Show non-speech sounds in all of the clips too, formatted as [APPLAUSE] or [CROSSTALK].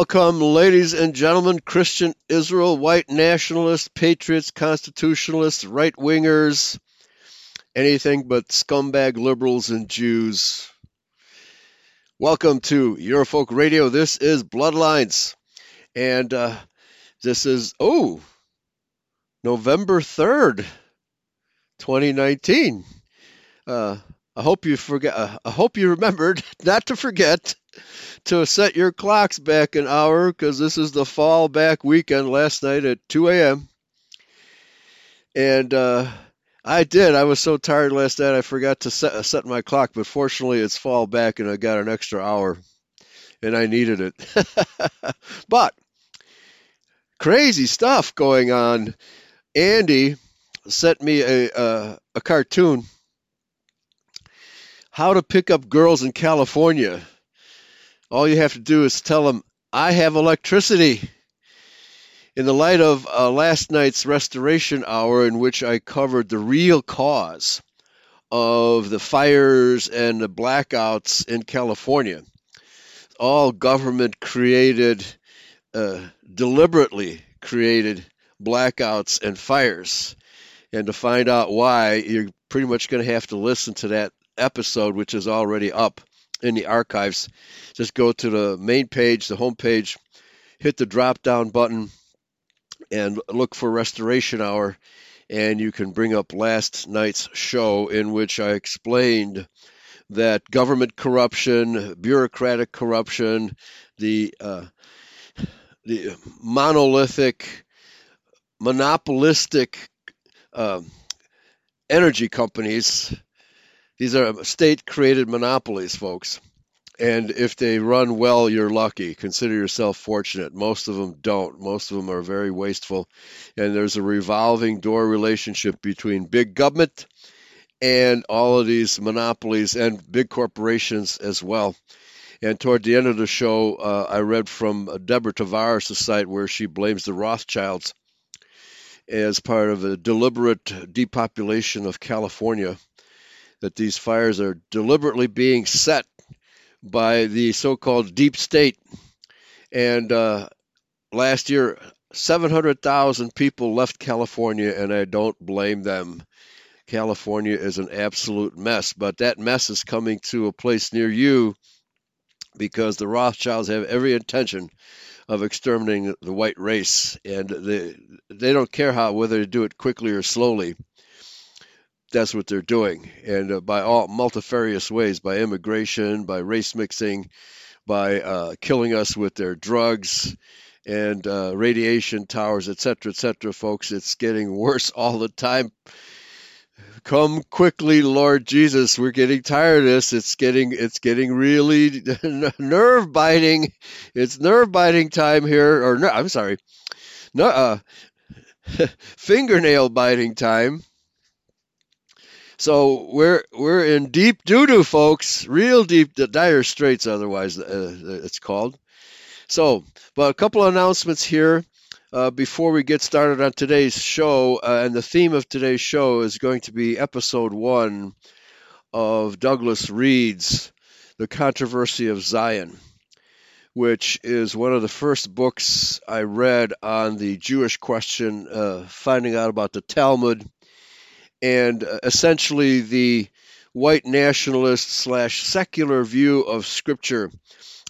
Welcome, ladies and gentlemen, Christian Israel, white nationalists, patriots, constitutionalists, right wingers, anything but scumbag liberals and Jews. Welcome to Eurofolk Radio. This is Bloodlines. And uh, this is, oh, November 3rd, 2019. Uh, I hope you forget. Uh, I hope you remembered [LAUGHS] not to forget to set your clocks back an hour because this is the fall back weekend last night at 2 a.m. And uh, I did. I was so tired last night I forgot to set, uh, set my clock, but fortunately it's fall back and I got an extra hour and I needed it. [LAUGHS] but crazy stuff going on. Andy sent me a, a, a cartoon how to pick up girls in California all you have to do is tell them, I have electricity. In the light of uh, last night's restoration hour, in which I covered the real cause of the fires and the blackouts in California, all government created, uh, deliberately created blackouts and fires. And to find out why, you're pretty much going to have to listen to that episode, which is already up in the archives. Just go to the main page, the home page, hit the drop down button, and look for Restoration Hour. And you can bring up last night's show in which I explained that government corruption, bureaucratic corruption, the uh, the monolithic, monopolistic uh, energy companies these are state created monopolies, folks. And if they run well, you're lucky. Consider yourself fortunate. Most of them don't. Most of them are very wasteful. And there's a revolving door relationship between big government and all of these monopolies and big corporations as well. And toward the end of the show, uh, I read from Deborah Tavares' site where she blames the Rothschilds as part of a deliberate depopulation of California that these fires are deliberately being set by the so-called deep state. And uh, last year, 700,000 people left California, and I don't blame them. California is an absolute mess, but that mess is coming to a place near you because the Rothschilds have every intention of exterminating the white race, and they they don't care how whether they do it quickly or slowly that's what they're doing, and uh, by all multifarious ways, by immigration, by race mixing, by uh, killing us with their drugs and uh, radiation towers, etc., etc. Folks, it's getting [LAUGHS] worse all the time. Come quickly, Lord Jesus. We're getting tired of this. It's getting it's getting really [LAUGHS] nerve biting. It's nerve biting time here, or no, I'm sorry, no, uh, [LAUGHS] fingernail biting time so we're we're in deep doo doo, folks. Real deep, dire straits. Otherwise, uh, it's called. So, but a couple of announcements here uh, before we get started on today's show. Uh, and the theme of today's show is going to be episode one of Douglas Reed's "The Controversy of Zion." Which is one of the first books I read on the Jewish question, uh, finding out about the Talmud, and uh, essentially the white nationalist slash secular view of Scripture.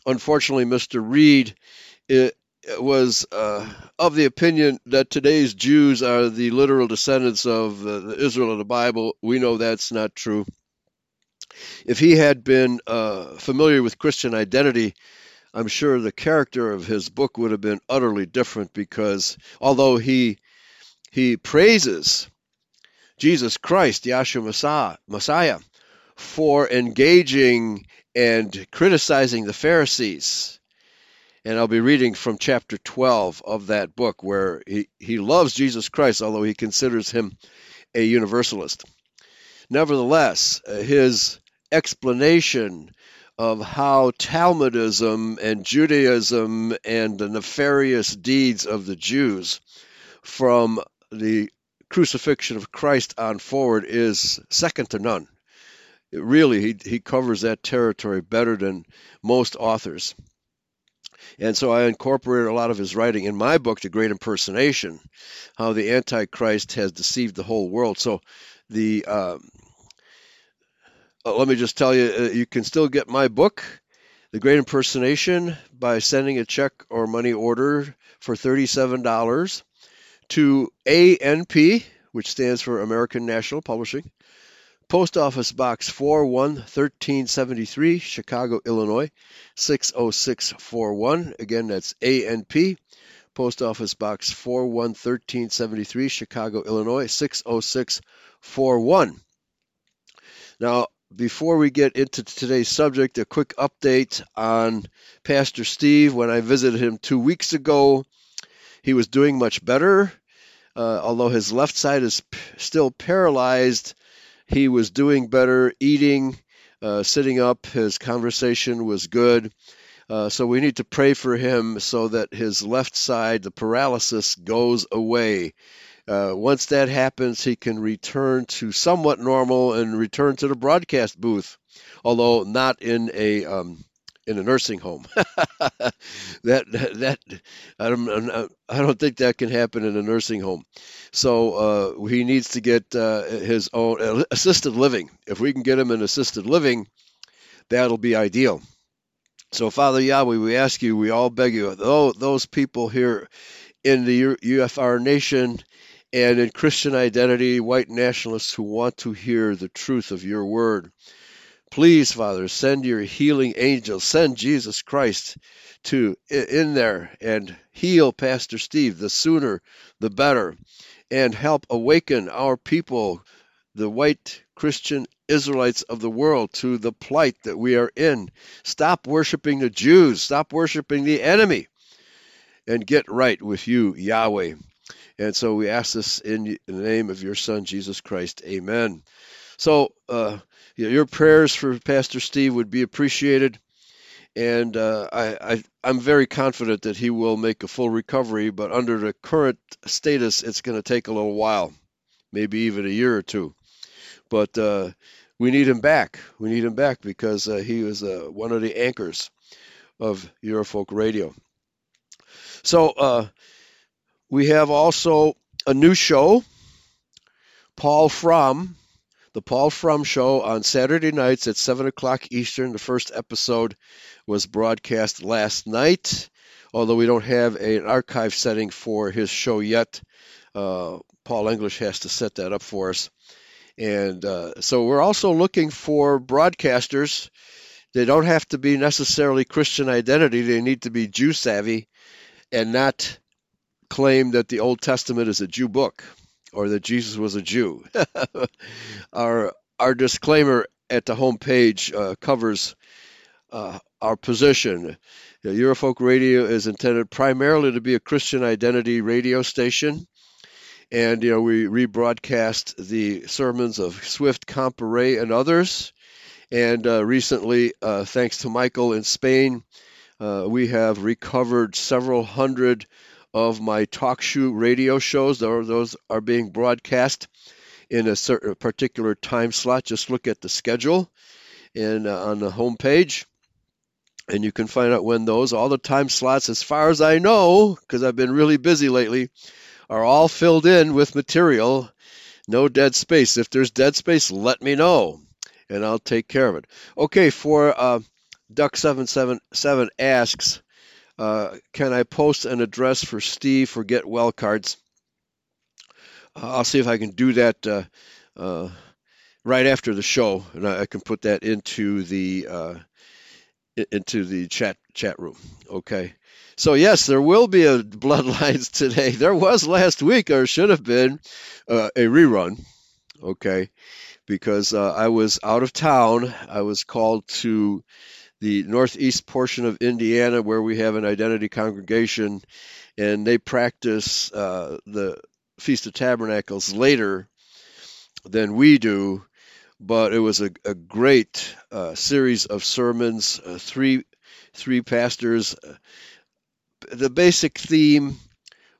Unfortunately, Mr. Reed it was uh, of the opinion that today's Jews are the literal descendants of uh, the Israel of the Bible. We know that's not true. If he had been uh, familiar with Christian identity, I'm sure the character of his book would have been utterly different because although he he praises Jesus Christ, Yahshua Messiah, for engaging and criticizing the Pharisees. And I'll be reading from chapter 12 of that book where he, he loves Jesus Christ, although he considers him a universalist. Nevertheless, uh, his explanation of how Talmudism and Judaism and the nefarious deeds of the Jews from the crucifixion of Christ on forward is second to none. Really, he, he covers that territory better than most authors. And so I incorporated a lot of his writing in my book, The Great Impersonation, how the Antichrist has deceived the whole world. So the uh, let me just tell you, uh, you can still get my book, The Great Impersonation, by sending a check or money order for $37 to ANP, which stands for American National Publishing, Post Office Box 411373, Chicago, Illinois 60641. Again, that's ANP. Post Office Box 411373, Chicago, Illinois 60641. Now, before we get into today's subject, a quick update on Pastor Steve. When I visited him two weeks ago, he was doing much better. Uh, although his left side is p- still paralyzed, he was doing better, eating, uh, sitting up. His conversation was good. Uh, so we need to pray for him so that his left side, the paralysis, goes away. Uh, once that happens, he can return to somewhat normal and return to the broadcast booth, although not in a um, in a nursing home. [LAUGHS] that that I don't I don't think that can happen in a nursing home. So uh, he needs to get uh, his own uh, assisted living. If we can get him an assisted living, that'll be ideal. So Father Yahweh, we ask you, we all beg you, though those people here in the UFR nation and in Christian identity, white nationalists who want to hear the truth of your word. Please, Father, send your healing angels, send Jesus Christ to in there and heal Pastor Steve. The sooner, the better, and help awaken our people, the white Christian Israelites of the world, to the plight that we are in. Stop worshiping the Jews, stop worshiping the enemy, and get right with you, Yahweh. And so we ask this in the name of your Son, Jesus Christ. Amen. So, uh, your prayers for Pastor Steve would be appreciated. And uh, I, I, am very confident that he will make a full recovery, but under the current status, it's going to take a little while, maybe even a year or two. But uh, we need him back. We need him back because uh, he was uh, one of the anchors of Eurofolk Radio. So uh, we have also a new show, Paul Fromm the Paul Fromm Show on Saturday nights at 7 o'clock Eastern. The first episode was broadcast last night, although we don't have an archive setting for his show yet. Uh, Paul English has to set that up for us. And uh, so we're also looking for broadcasters. They don't have to be necessarily Christian identity, they need to be Jew savvy and not claim that the Old Testament is a Jew book or that Jesus was a Jew. [LAUGHS] our our disclaimer at the home page uh, covers uh, our position. Eurofolk Radio is intended primarily to be a Christian identity radio station, and you know we rebroadcast the sermons of Swift, Comparet, and others. And uh, recently, uh, thanks to Michael in Spain, uh, we have recovered several hundred of my talk show radio shows. Those are being broadcast in a certain particular time slot. Just look at the schedule and uh, on the home page, and you can find out when those. All the time slots, as far as I know, because I've been really busy lately, are all filled in with material. No dead space. If there's dead space, let me know, and I'll take care of it. Okay, for uh, Duck seven seven seven asks. Uh, can I post an address for Steve for Get Well cards? Uh, I'll see if I can do that uh, uh right after the show, and I, I can put that into the uh, into the chat chat room. Okay. So yes, there will be a [LAUGHS] bloodlines today. There was last week, or should have been, a rerun. Okay, because I was out of town. I was called to the northeast portion of Indiana where we have an identity congregation, and they practice uh, the Feast of Tabernacles later than we do. But it was a, a great uh, series of sermons, uh, three three pastors. The basic theme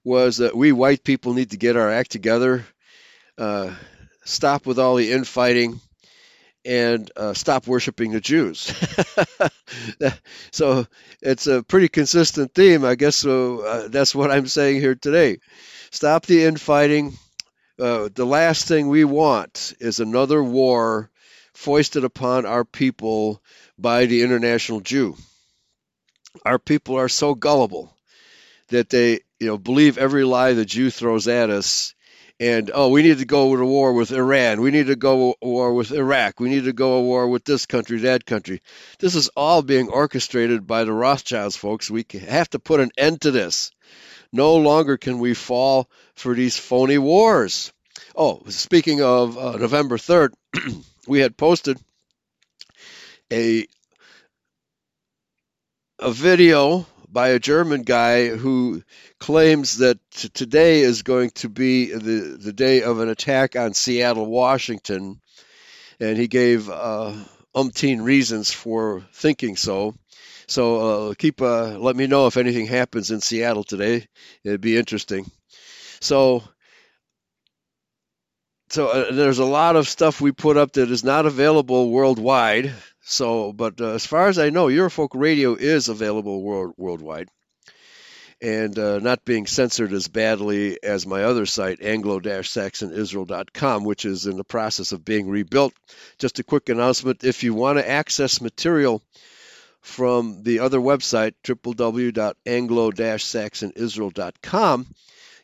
was that we white people need to get our act together, uh, stop with all the infighting, and uh, stop worshiping the Jews. [LAUGHS] so it's a pretty consistent theme, I guess. So uh, that's what I'm saying here today. Stop the infighting. Uh, the last thing we want is another war foisted upon our people by the international Jew. Our people are so gullible that they, you know, believe every lie the Jew throws at us and oh, we need to go to war with Iran. We need to go to war with Iraq. We need to go to war with this country, that country. This is all being orchestrated by the Rothschilds, folks. We have to put an end to this. No longer can we fall for these phony wars. Oh, speaking of uh, November 3rd, [CLEARS THROAT] we had posted a a video by a German guy who claims that t- today is going to be the, the day of an attack on Seattle, Washington. And he gave uh, umpteen reasons for thinking so. So uh, keep uh, let me know if anything happens in Seattle today. It'd be interesting. So so uh, there's a lot of stuff we put up that is not available worldwide. So, but uh, as far as I know, Eurofolk Radio is available world, worldwide. And uh, not being censored as badly as my other site, anglo-saxonisrael.com, which is in the process of being rebuilt. Just a quick announcement: if you want to access material from the other website, www.anglo-saxonisrael.com,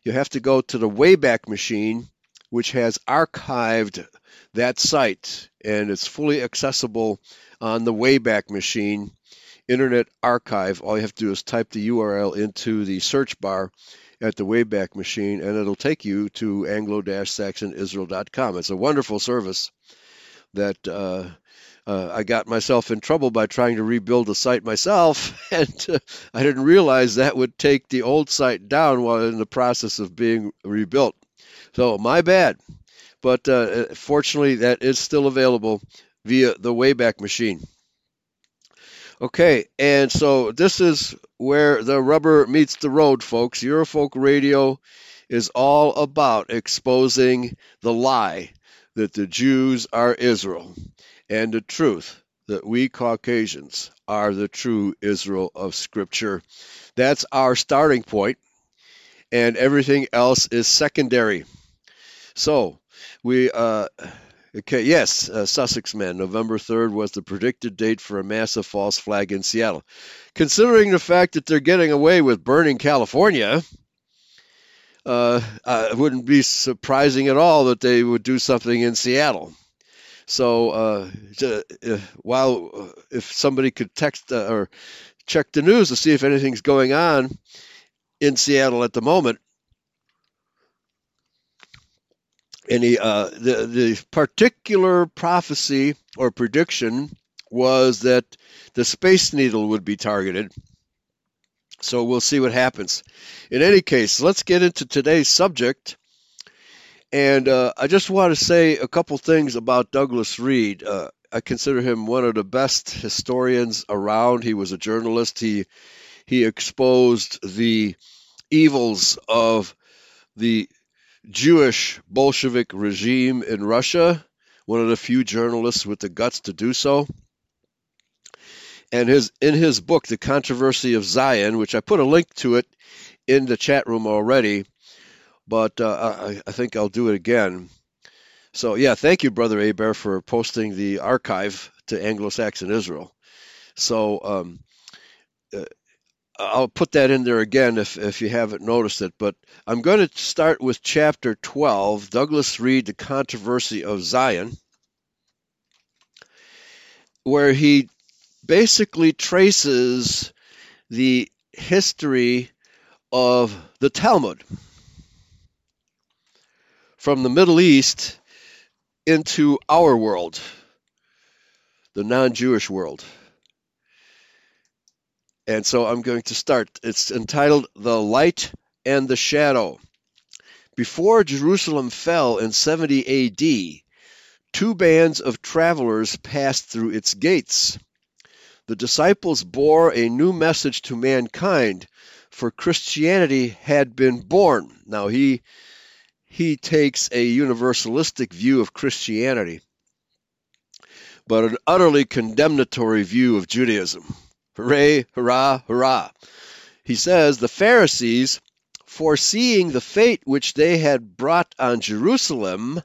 you have to go to the Wayback Machine, which has archived that site, and it's fully accessible on the Wayback Machine Internet Archive. All you have to do is type the URL into the search bar at the Wayback Machine, and it'll take you to anglo-saxonisrael.com. It's a wonderful service that uh, uh, I got myself in trouble by trying to rebuild the site myself, [LAUGHS] and uh, I didn't realize that would take the old site down while in the process of being rebuilt. So my bad. But uh, fortunately, that is still available via the Wayback Machine. Okay, and so this is where the rubber meets the road, folks. Eurofolk Radio is all about exposing the lie that the Jews are Israel and the truth that we Caucasians are the true Israel of Scripture. That's our starting point, and everything else is secondary. So, we uh, Okay, yes, uh, Sussex men. November 3rd was the predicted date for a massive false flag in Seattle. Considering the fact that they're getting away with burning California, uh, uh, it wouldn't be surprising at all that they would do something in Seattle. So, uh, uh while uh, if somebody could text uh, or check the news to see if anything's going on in Seattle at the moment, any uh, the the particular prophecy or prediction was that the space needle would be targeted. So we'll see what happens. In any case, let's get into today's subject. And uh, I just want to say a couple things about Douglas Reed. Uh, I consider him one of the best historians around. He was a journalist. He he exposed the evils of the Jewish Bolshevik regime in Russia, one of the few journalists with the guts to do so. And his in his book, The Controversy of Zion, which I put a link to it in the chat room already, but uh, I, I, think I'll do it again. So yeah, thank you, Brother Aber, for posting the archive to Anglo-Saxon Israel. So um, uh, I'll put that in there again if, if you haven't noticed it. But I'm going to start with chapter 12, Douglas Reed, The Controversy of Zion, where he basically traces the history of the Talmud from the Middle East into our world, the non Jewish world. And so I'm going to start. It's entitled The Light and the Shadow. Before Jerusalem fell in 70 AD, two bands of travelers passed through its gates. The disciples bore a new message to mankind, for Christianity had been born. Now he he takes a universalistic view of Christianity. but an utterly condemnatory view of Judaism. Hooray, hurrah, hurrah. He says the Pharisees, foreseeing the fate which they had brought on Jerusalem,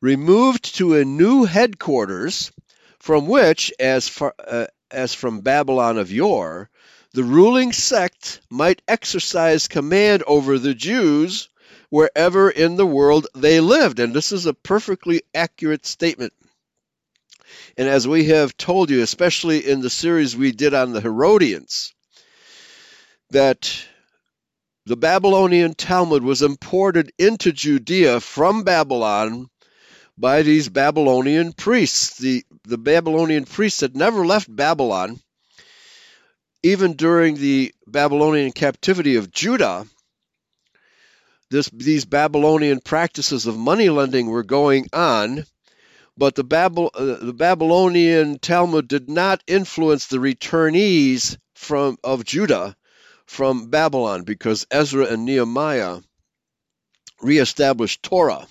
removed to a new headquarters from which, as, far, uh, as from Babylon of yore, the ruling sect might exercise command over the Jews wherever in the world they lived. And this is a perfectly accurate statement. And as we have told you, especially in the series we did on the Herodians, that the Babylonian Talmud was imported into Judea from Babylon by these Babylonian priests. The, the Babylonian priests had never left Babylon. Even during the Babylonian captivity of Judah, this, these Babylonian practices of money lending were going on, but the, uh, the Babylonian Talmud did not influence the returnees from of Judah from Babylon because Ezra and Nehemiah reestablished Torah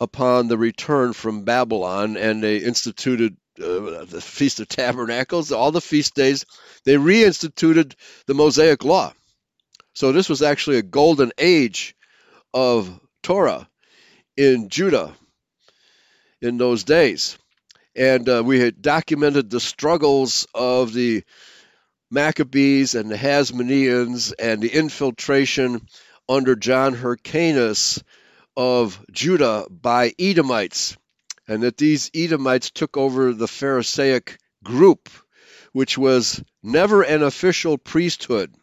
upon the return from Babylon, and they instituted uh, the Feast of Tabernacles, all the feast days. They reinstituted the Mosaic Law. So this was actually a golden age of Torah in Judah in those days. And uh, we had documented the struggles of the Maccabees and the Hasmoneans and the infiltration under John Hyrcanus of Judah by Edomites, and that these Edomites took over the Pharisaic group, which was never an official priesthood.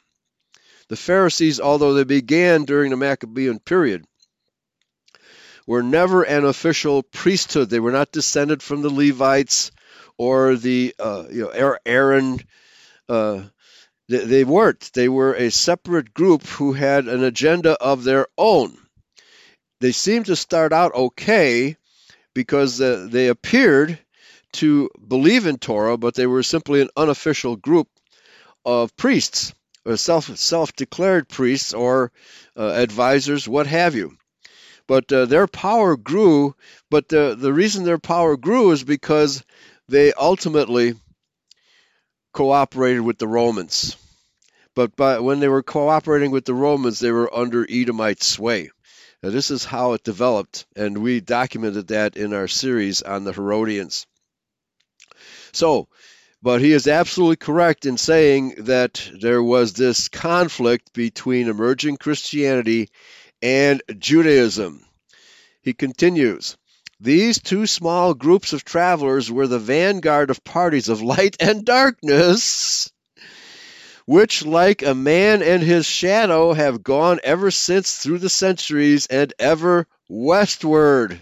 The Pharisees, although they began during the Maccabean period, were never an official priesthood. They were not descended from the Levites or the uh, you know Aaron. Uh, they, they weren't. They were a separate group who had an agenda of their own. They seemed to start out okay because uh, they appeared to believe in Torah, but they were simply an unofficial group of priests self self declared priests or uh, advisors, what have you. But uh, their power grew. But the the reason their power grew is because they ultimately cooperated with the Romans. But by, when they were cooperating with the Romans, they were under Edomite sway. Now, this is how it developed, and we documented that in our series on the Herodians. So, but he is absolutely correct in saying that there was this conflict between emerging Christianity and Judaism. He continues These two small groups of travelers were the vanguard of parties of light and darkness, which, like a man and his shadow, have gone ever since through the centuries and ever westward.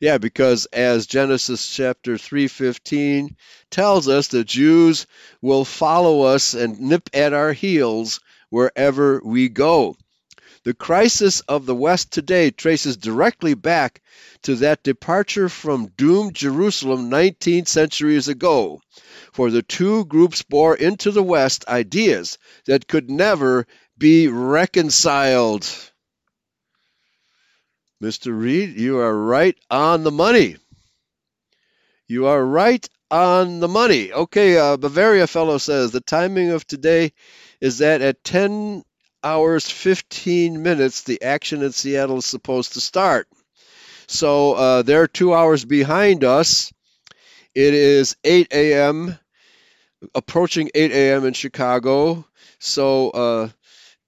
Yeah, because as Genesis chapter 3:15 tells us, the Jews will follow us and nip at our heels wherever we go. The crisis of the West today traces directly back to that departure from doomed Jerusalem 19 centuries ago, for the two groups bore into the West ideas that could never be reconciled. Mr. Reed, you are right on the money. You are right on the money. Okay, uh, Bavaria fellow says the timing of today is that at 10 hours 15 minutes the action in Seattle is supposed to start. So uh, they're two hours behind us. It is 8 a.m., approaching 8 a.m. in Chicago. So uh,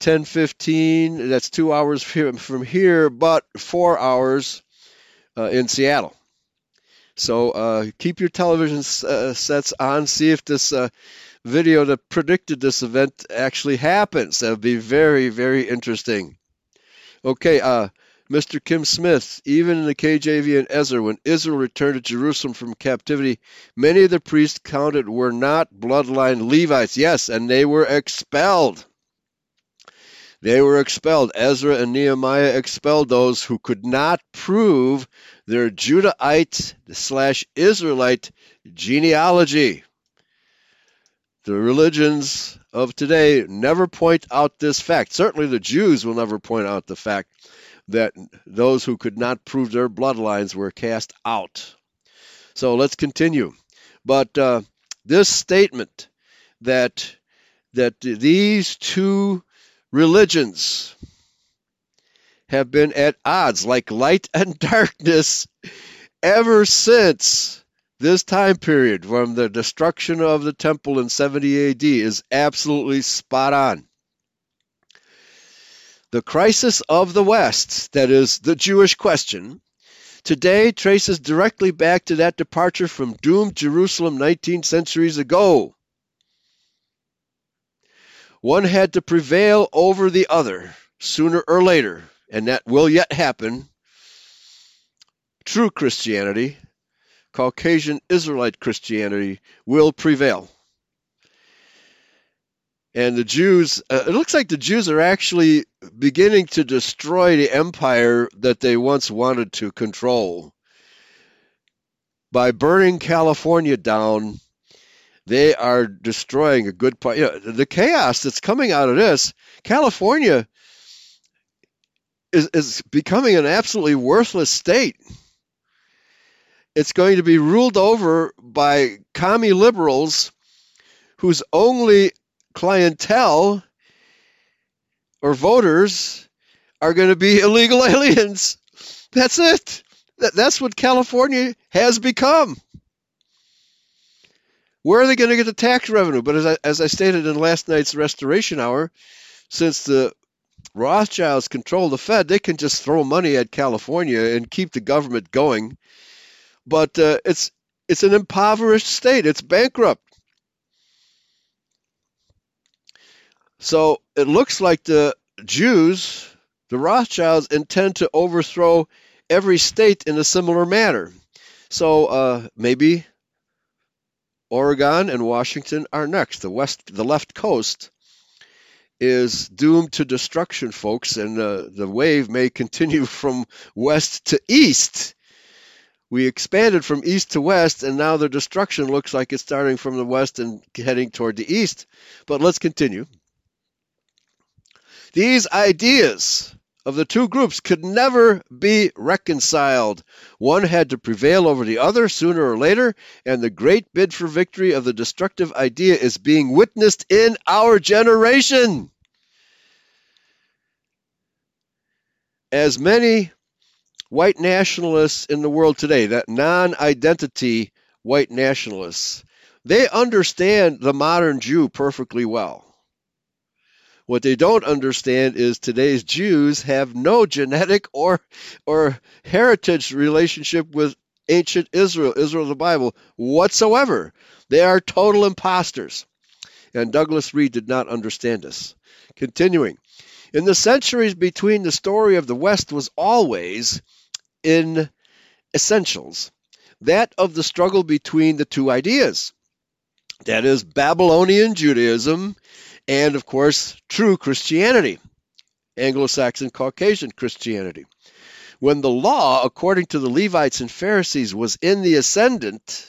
10:15. That's two hours [LAUGHS] from here, but four hours uh, in Seattle. So uh, keep your television uh, sets on. See if this uh, video that predicted this event actually happens. That would be very, very interesting. Okay, uh, Mr. Kim Smith, even in the KJV and Ezra, when Israel returned to Jerusalem from captivity, many of the priests counted were not bloodline Levites. Yes, and they were expelled. They were expelled. Ezra and Nehemiah expelled those who could not prove their Judahite slash Israelite genealogy. The religions of today never point out this fact. Certainly the Jews will never point out the fact that those who could not prove their bloodlines were cast out. So let's continue. But uh, this statement that that these two religions have been at odds, like light and [LAUGHS] darkness, ever since this time period from the destruction of the temple in 70 AD is absolutely spot on. The crisis of the West, that is, the Jewish question, today traces directly back to that departure from doomed Jerusalem 19 centuries ago. One had to prevail over the other sooner or later, and that will yet happen. True Christianity, Caucasian Israelite Christianity, will prevail. And the Jews, uh, it looks like the Jews are actually beginning to destroy the empire that they once wanted to control. By burning California down, they are destroying a good part. You know, the chaos that's coming out of this, California is, is becoming an absolutely worthless state. It's going to be ruled over by commie liberals whose only clientele or voters are going to be [LAUGHS] illegal aliens. That's it. That's what California has become. Where are they going to get the tax revenue? But as I, as I stated in last night's restoration hour, since the Rothschilds control the Fed, they can just throw money at California and keep the government going. But uh, it's it's an impoverished state. It's bankrupt. So it looks like the Jews, the Rothschilds, intend to overthrow every state in a similar manner. So uh, maybe Oregon and Washington are next. The west, the left coast, is doomed to destruction, folks, and uh, the wave may continue [LAUGHS] from west to east. We expanded from east to west, and now the destruction looks like it's starting from the west and heading toward the east. But let's continue. These ideas of the two groups could never be reconciled. One had to prevail over the other sooner or later, and the great bid for victory of the destructive idea is being witnessed in our generation. As many white nationalists in the world today, that non identity white nationalists, they understand the modern Jew perfectly well. What they don't understand is today's Jews have no genetic or or heritage relationship with ancient Israel, Israel of the Bible whatsoever. They are total imposters. And Douglas Reed did not understand this. Continuing. In the centuries between the story of the West was always in essentials that of the struggle between the two ideas. That is Babylonian Judaism and of course, true Christianity, Anglo Saxon Caucasian Christianity. When the law, according to the Levites and Pharisees, was in the ascendant,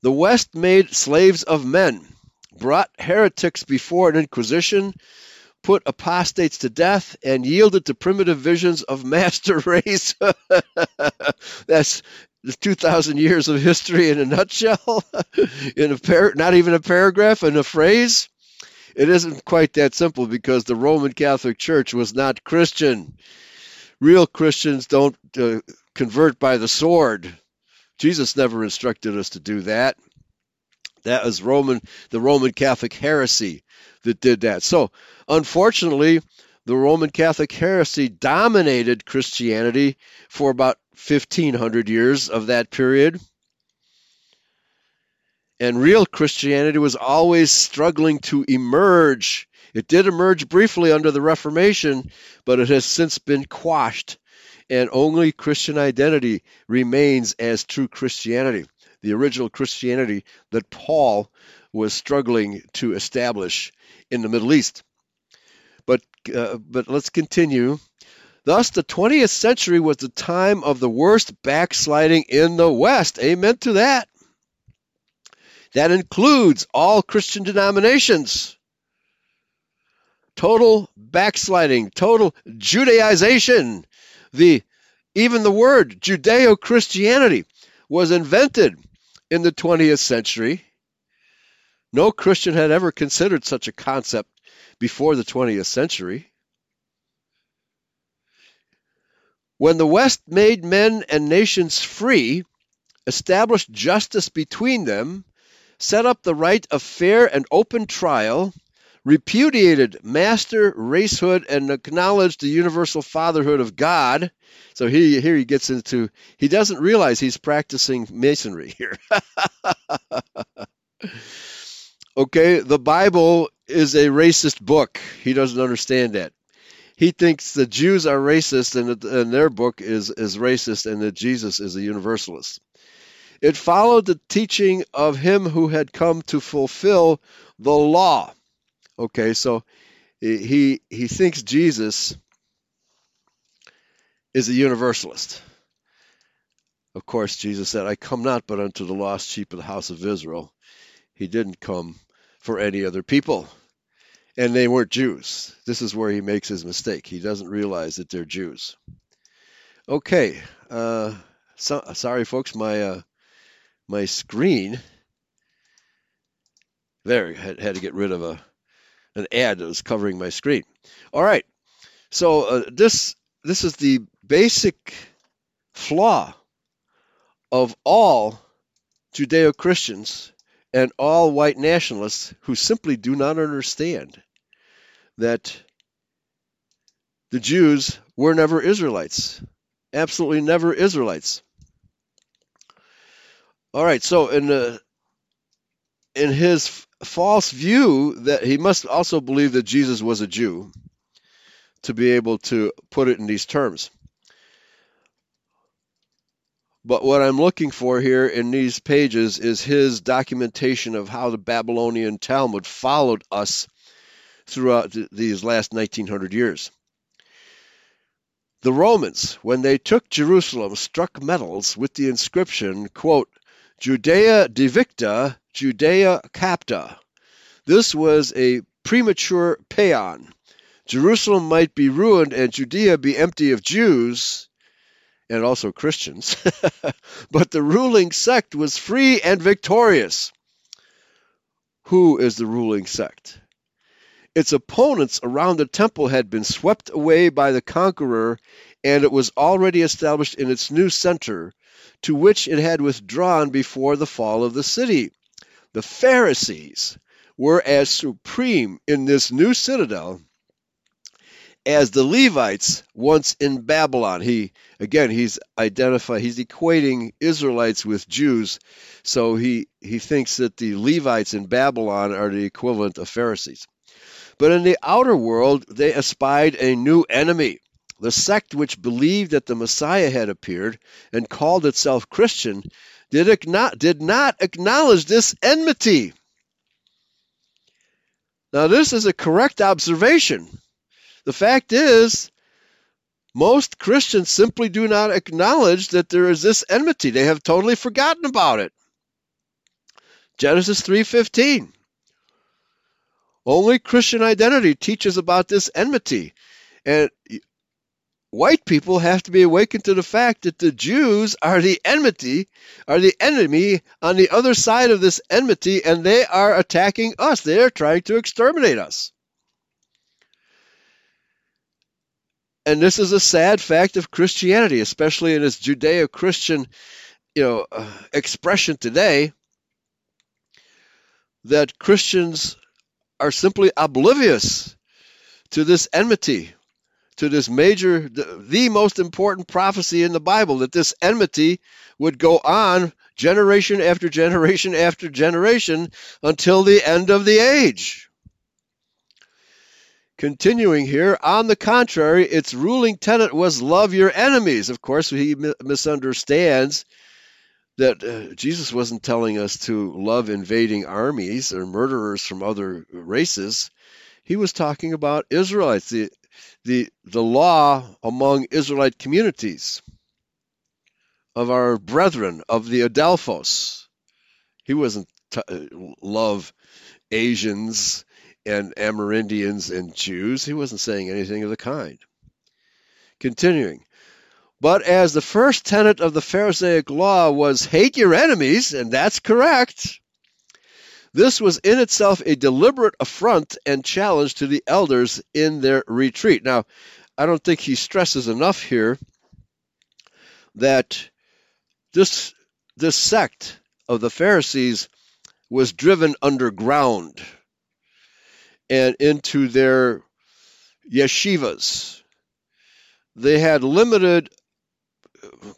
the West made slaves of men, brought heretics before an inquisition, put apostates to death, and yielded to primitive visions of [LAUGHS] master race. [LAUGHS] That's 2,000 years of history in a nutshell, [LAUGHS] in a par- not even a paragraph, in a phrase. It isn't quite that simple because the Roman Catholic Church was not Christian. Real Christians don't uh, convert by the sword. Jesus never instructed us to do that. That was Roman, the Roman Catholic heresy that did that. So, unfortunately, the Roman Catholic heresy dominated Christianity for about 1500 years of that period. And real Christianity was always struggling to emerge. It did emerge briefly under the Reformation, but it has since been quashed. And only Christian identity remains as true Christianity, the original Christianity that Paul was struggling to establish in the Middle East. But uh, but let's continue. Thus, the 20th century was the time of the worst backsliding in the West. Amen to that. That includes all Christian denominations. Total backsliding, total Judaization. The Even the word Judeo Christianity was invented in the 20th century. No Christian had ever considered such a concept before the 20th century. When the West made men and nations free, established justice between them, set up the right of fair and open trial, repudiated master racehood, and acknowledged the universal fatherhood of God. So he, here he gets into, he doesn't realize he's practicing masonry here. [LAUGHS] okay, the Bible is a racist book. He doesn't understand that. He thinks the Jews are racist and, and their book is, is racist and that Jesus is a universalist. It followed the teaching of him who had come to fulfill the law. Okay, so he he thinks Jesus is a universalist. Of course, Jesus said, I come not but unto the lost sheep of the house of Israel. He didn't come for any other people. And they weren't Jews. This is where he makes his mistake. He doesn't realize that they're Jews. Okay. Uh, so, sorry, folks. My uh, my screen. There, had, had to get rid of a an ad that was covering my screen. All right, so uh, this this is the basic flaw of all Judeo Christians and all white nationalists who simply do not understand that the Jews were never Israelites. Absolutely never Israelites. All right, so in the in his false view that he must also believe that Jesus was a Jew to be able to put it in these terms. But what I'm looking for here in these pages is his documentation of how the Babylonian Talmud followed us throughout these last 1900 years. The Romans, when they took Jerusalem, struck medals with the inscription, quote, Judea Devicta, Judea Capta. This was a premature paean. Jerusalem might be ruined and Judea be empty of Jews and also Christians, [LAUGHS] but the ruling sect was free and victorious. Who is the ruling sect? Its opponents around the temple had been swept away by the conqueror, and it was already established in its new center, to which it had withdrawn before the fall of the city. The Pharisees were as supreme in this new citadel as the Levites once in Babylon. He again he's identify he's equating Israelites with Jews, so he he thinks that the Levites in Babylon are the equivalent of Pharisees. But in the outer world they espied a new enemy. The sect which believed that the Messiah had appeared and called itself Christian did not, did not acknowledge this enmity. Now, this is a correct observation. The fact is, most Christians simply do not acknowledge that there is this enmity. They have totally forgotten about it. Genesis 3:15. Only Christian identity teaches about this enmity. And white people have to be awakened to the fact that the Jews are the enmity, are the enemy on the other side of this enmity, and they are attacking us. They are trying to exterminate us. And this is a sad fact of Christianity, especially in its Judeo-Christian, you know, uh, expression today, that Christians are simply oblivious to this enmity to this major, the, the most important prophecy in the Bible that this enmity would go on generation after generation after generation until the end of the age. Continuing here, on the contrary, its ruling tenet was love your enemies. Of course, he misunderstands that uh, Jesus wasn't telling us to love invading armies or murderers from other races. He was talking about Israelites, the the, the law among Israelite communities of our brethren of the Adelphos. He wasn't t- uh, love Asians and Amerindians and Jews. He wasn't saying anything of the kind. Continuing, But as the first tenet of the Pharisaic law was hate your enemies, and that's correct, this was in itself a deliberate affront and challenge to the elders in their retreat. Now, I don't think he stresses enough here that this this sect of the Pharisees was driven underground and into their yeshivas. They had limited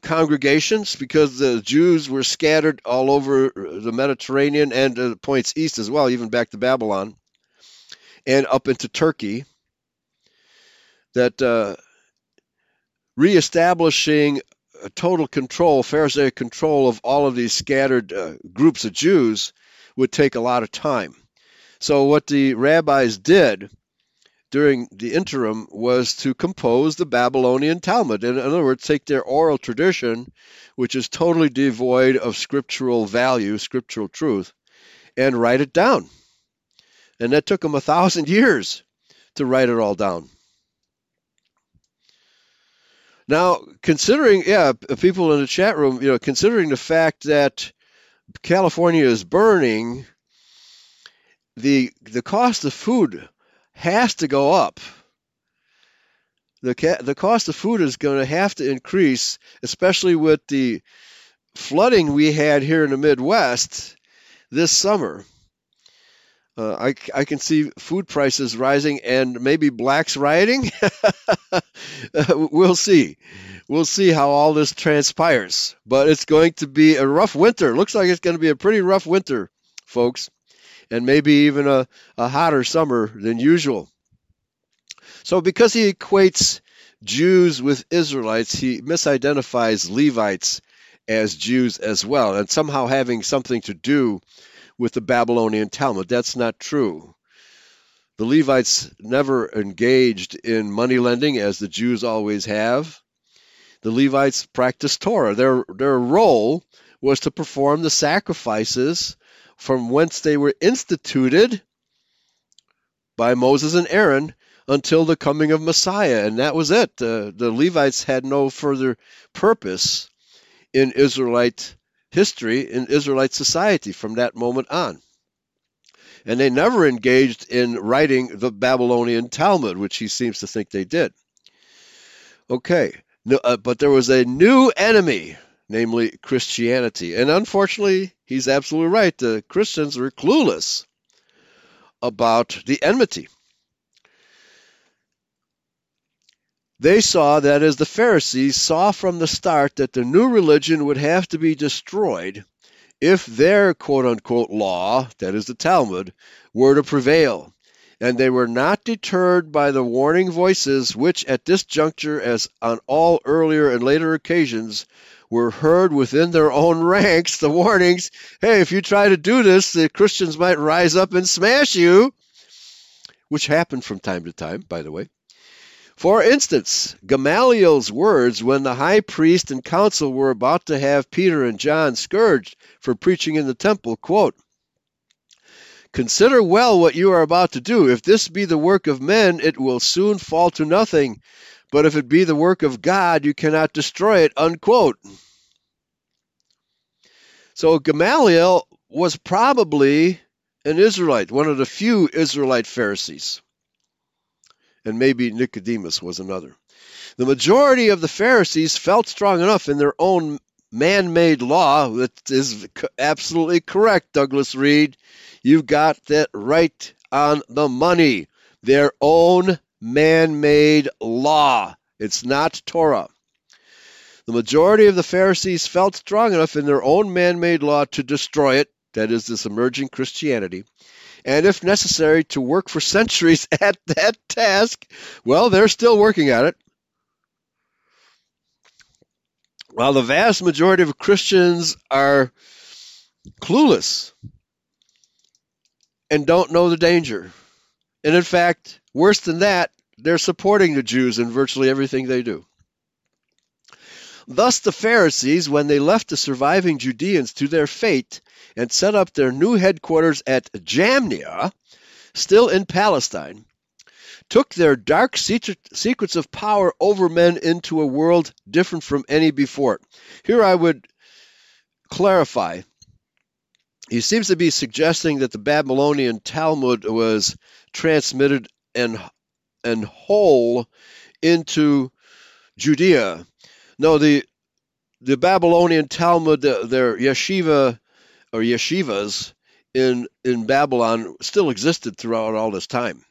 congregations because the Jews were scattered all over the Mediterranean and uh, points east as well, even back to Babylon and up into Turkey. That uh, reestablishing total control, Pharisaic control of all of these scattered uh, groups of Jews would take a lot of time. So, what the rabbis did during the interim was to compose the Babylonian Talmud. In other words, take their oral tradition, which is totally devoid of scriptural value, scriptural truth, and write it down. And that took them a thousand years to write it all down. Now, considering, yeah, people in the chat room, you know, considering the fact that California is burning, the the cost of food has to go up. The ca- the cost of food is going to have to increase, especially with the flooding we had here in the Midwest this summer. Uh, I, I can see food prices rising and maybe blacks rioting. [LAUGHS] we'll see. We'll see how all this transpires. But it's going to be a rough winter. Looks like it's going to be a pretty rough winter, folks, and maybe even a, a hotter summer than usual. So, because he equates Jews with Israelites, he misidentifies Levites as Jews as well, and somehow having something to do with the Babylonian Talmud. That's not true. The Levites never engaged in money lending as the Jews always have. The Levites practiced Torah. Their, their role was to perform the sacrifices from whence they were instituted by Moses and Aaron until the coming of Messiah. And that was it. The Levites had no further purpose in Israelite history in Israelite society from that moment on. And they never engaged in writing the Babylonian Talmud, which he seems to think they did. Okay, no, uh, but there was a new enemy, namely Christianity. And unfortunately, he's absolutely right. The Christians were clueless about the enmity. They saw that as the Pharisees saw from the start that the new religion would have to be destroyed if their quote unquote law, that is the Talmud, were to prevail. And they were not deterred by the warning voices which, at this juncture, as on all earlier and later occasions, were heard within their own [LAUGHS] ranks the warnings hey, if you try to do this, the Christians might rise up and smash you, which happened from time to time, by the way. For instance, Gamaliel's words when the high priest and council were about to have Peter and John scourged for preaching in the temple, quote, Consider well what you are about to do. If this be the work of men, it will soon fall to nothing. But if it be the work of God, you cannot destroy it. Unquote. So Gamaliel was probably an Israelite, one of the few Israelite Pharisees and maybe Nicodemus was another. The majority of the Pharisees felt strong enough in their own man made law. That is absolutely correct, Douglas Reed. You've got that right on the money. Their own man made law. It's not Torah. The majority of the Pharisees felt strong enough in their own man made law to destroy it, that is, this emerging Christianity, and if necessary, to work for [LAUGHS] centuries at that task. Well, they're still working at it. While the vast majority of Christians are clueless and don't know the danger. And in fact, worse than that, they're supporting the Jews in virtually everything they do. Thus, the Pharisees, when they left the surviving Judeans to their fate, and set up their new headquarters at Jamnia, still in Palestine, took their dark secrets of power over men into a world different from any before it. Here I would clarify. He seems to be suggesting that the Babylonian Talmud was transmitted and and whole into Judea. No, the the Babylonian Talmud, their yeshiva or yeshivas in in Babylon still existed throughout all this time.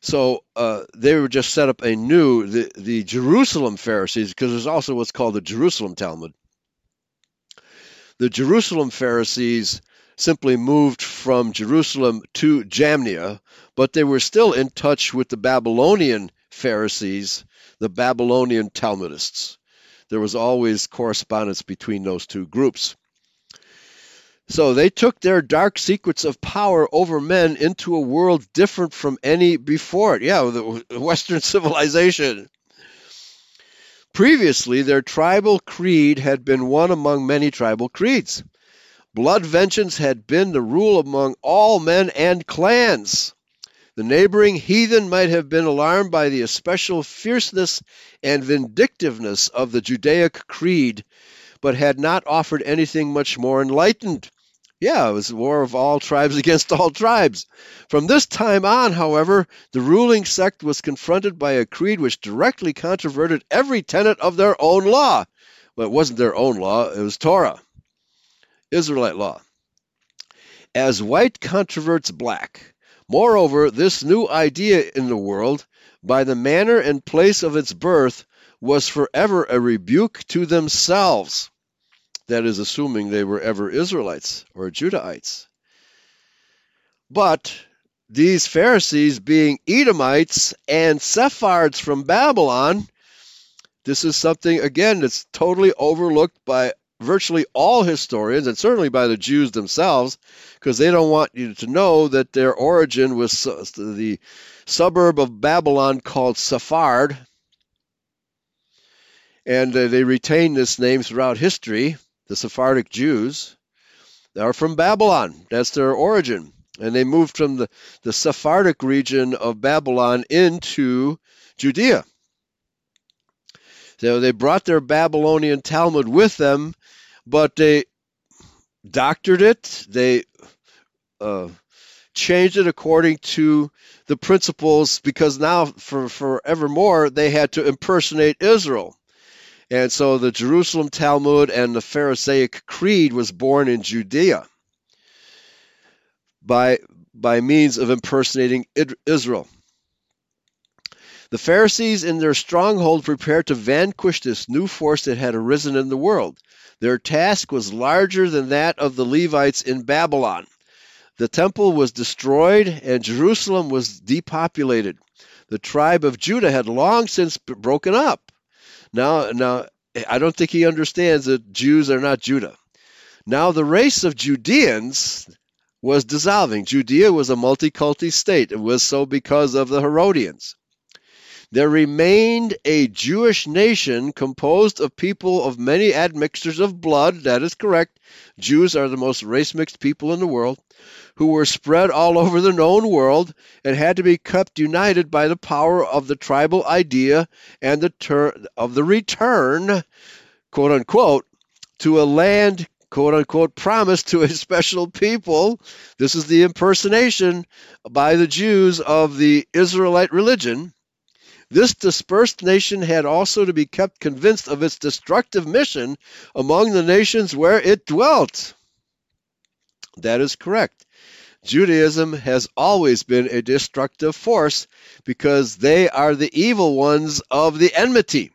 So uh, they were just set up a new the the Jerusalem Pharisees because there's also what's called the Jerusalem Talmud. The Jerusalem Pharisees simply moved from Jerusalem to Jamnia, but they were still in touch with the Babylonian Pharisees, the Babylonian Talmudists. There was always correspondence between those two groups. So they took their dark secrets of power over men into a world different from any before it. Yeah, the Western [LAUGHS] civilization. Previously, their tribal creed had been one among many tribal creeds. Blood vengeance had been the rule among all men and clans. The neighboring heathen might have been alarmed by the especial fierceness and vindictiveness of the Judaic creed, but had not offered anything much more enlightened. Yeah, it was a war of all tribes [LAUGHS] against all tribes. From this time on, however, the ruling sect was confronted by a creed which directly controverted every tenet of their own law. But it wasn't their own law, it was Torah, Israelite law. As white controverts black, Moreover, this new idea in the world, by the manner and place of its birth, was forever a rebuke to themselves. That is, assuming they were ever Israelites or Judahites. But these Pharisees, being Edomites and Sephards from Babylon, this is something, again, that's totally overlooked by virtually all historians, and certainly by the Jews themselves, because they don't want you to know that their origin was the suburb of Babylon called Sephard. And uh, they retain this name throughout history, the Sephardic Jews. Are from Babylon. That's their origin. And they moved from the, the Sephardic region of Babylon into Judea. So they brought their Babylonian Talmud with them but they doctored it. They uh, changed it according to the principles because now for forevermore they had to impersonate Israel. And so the Jerusalem Talmud and the Pharisaic Creed was born in Judea by, by means of impersonating Israel. The Pharisees, in their stronghold, prepared to vanquish this new force that had arisen in the world. Their task was larger than that of the Levites in Babylon. The temple was destroyed and Jerusalem was depopulated. The tribe of Judah had long since broken up. Now, now I don't think he understands that Jews are not Judah. Now, the race of Judeans was dissolving. Judea was a multiculti state. It was so because of the Herodians. There remained a Jewish nation composed of people of many admixtures of blood. That is correct. Jews are the most race mixed people in the world, who were spread all over the known world and had to be kept united by the power of the tribal idea and the ter- of the return, quote unquote, to a land quote unquote promised to a [LAUGHS] special people. This is the impersonation by the Jews of the Israelite religion. This dispersed nation had also to be kept convinced of its destructive mission among the nations where it dwelt. That is correct. Judaism has always been a destructive force because they are the evil ones of the enmity.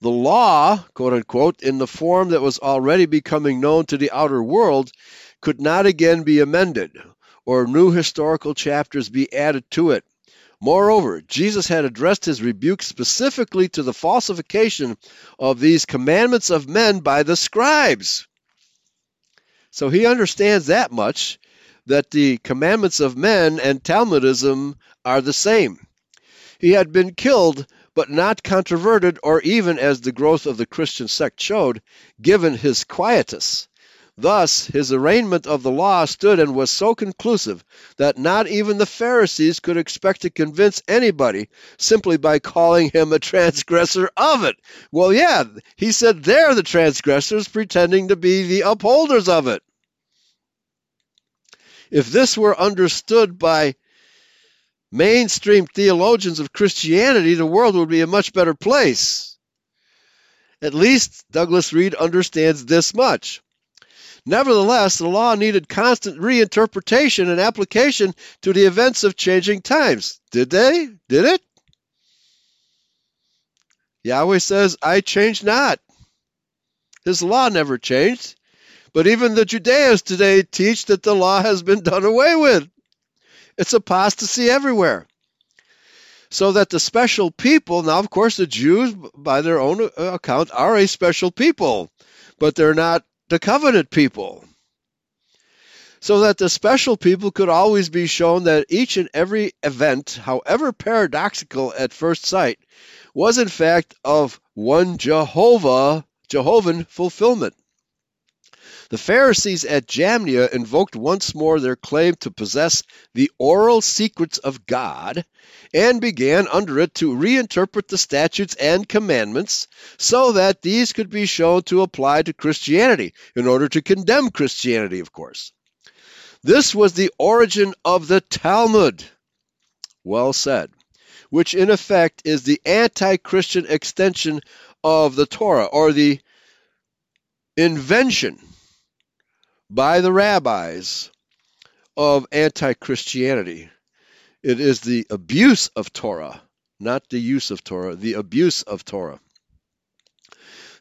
The law, quote unquote, in the form that was already becoming known to the outer world, could not again be amended, or new historical chapters be added to it. Moreover, Jesus had addressed his rebuke specifically to the falsification of these commandments of men by the scribes. So he understands that much that the commandments of men and Talmudism are the same. He had been killed, but not controverted, or even, as the growth of the Christian sect showed, given his quietus. Thus, his arraignment of the law stood and was so conclusive that not even the Pharisees could expect to convince anybody simply by calling him a transgressor of it. Well, yeah, he said they're the transgressors pretending to be the upholders of it. If this were understood by mainstream theologians of Christianity, the world would be a much better place. At least Douglas Reed understands this much. Nevertheless, the law needed constant reinterpretation and application to the events of changing times. Did they? Did it? Yahweh says, I change not. His law never changed. But even the Judeans today teach that the law has been done away with. It's apostasy everywhere. So that the special people, now of course the Jews, by their own uh, account, are a special people, but they're not the covenant people. So that the special people could always be shown that each and every event, however paradoxical at first sight, was in fact of one Jehovah, Jehovan fulfillment. The Pharisees at Jamnia invoked once more their claim to possess the oral secrets of God and began under it to reinterpret the statutes and commandments so that these could be shown to apply to Christianity in order to condemn Christianity, of course. This was the origin of the Talmud. Well said. Which in effect is the anti Christian extension of the Torah or the invention by the rabbis of anti Christianity. It is the abuse of Torah, not the use of Torah, the abuse of Torah.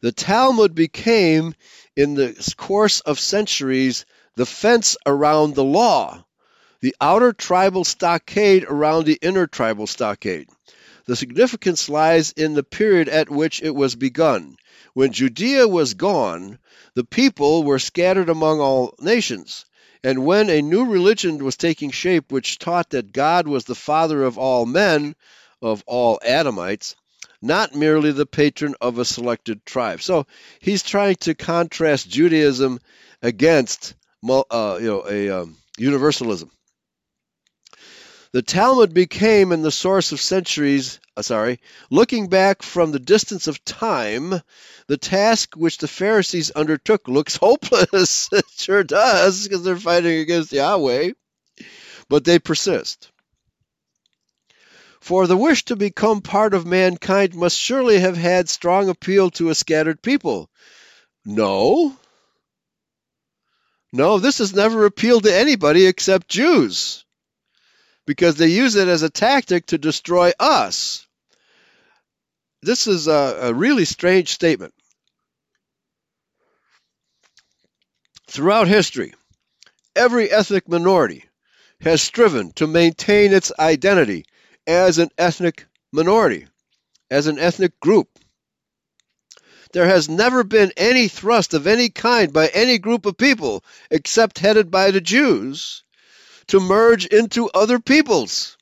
The Talmud became, in the course of centuries, the fence around the law, the outer tribal stockade around the inner tribal stockade. The significance lies in the period at which it was begun. When Judea was gone, the people were scattered among all nations. And when a new religion was taking shape, which taught that God was the father of all men, of all Adamites, not merely the patron of a selected tribe. So he's trying to contrast Judaism against uh, you know, a um, universalism. The Talmud became, in the source of centuries, uh, sorry, looking back from the distance of time, the task which the Pharisees undertook looks [LAUGHS] hopeless. it sure does, because they're fighting against Yahweh. But they persist. For the wish to become part of mankind must surely have had strong appeal to a scattered people. No. No, this has never appealed to anybody except Jews because they use it as a tactic to destroy us. This is a, a really strange statement. Throughout history, every ethnic minority has striven to maintain its identity as an ethnic minority, as an ethnic group. There has never been any thrust of any kind by any group of people, except headed by the Jews, to merge into other peoples.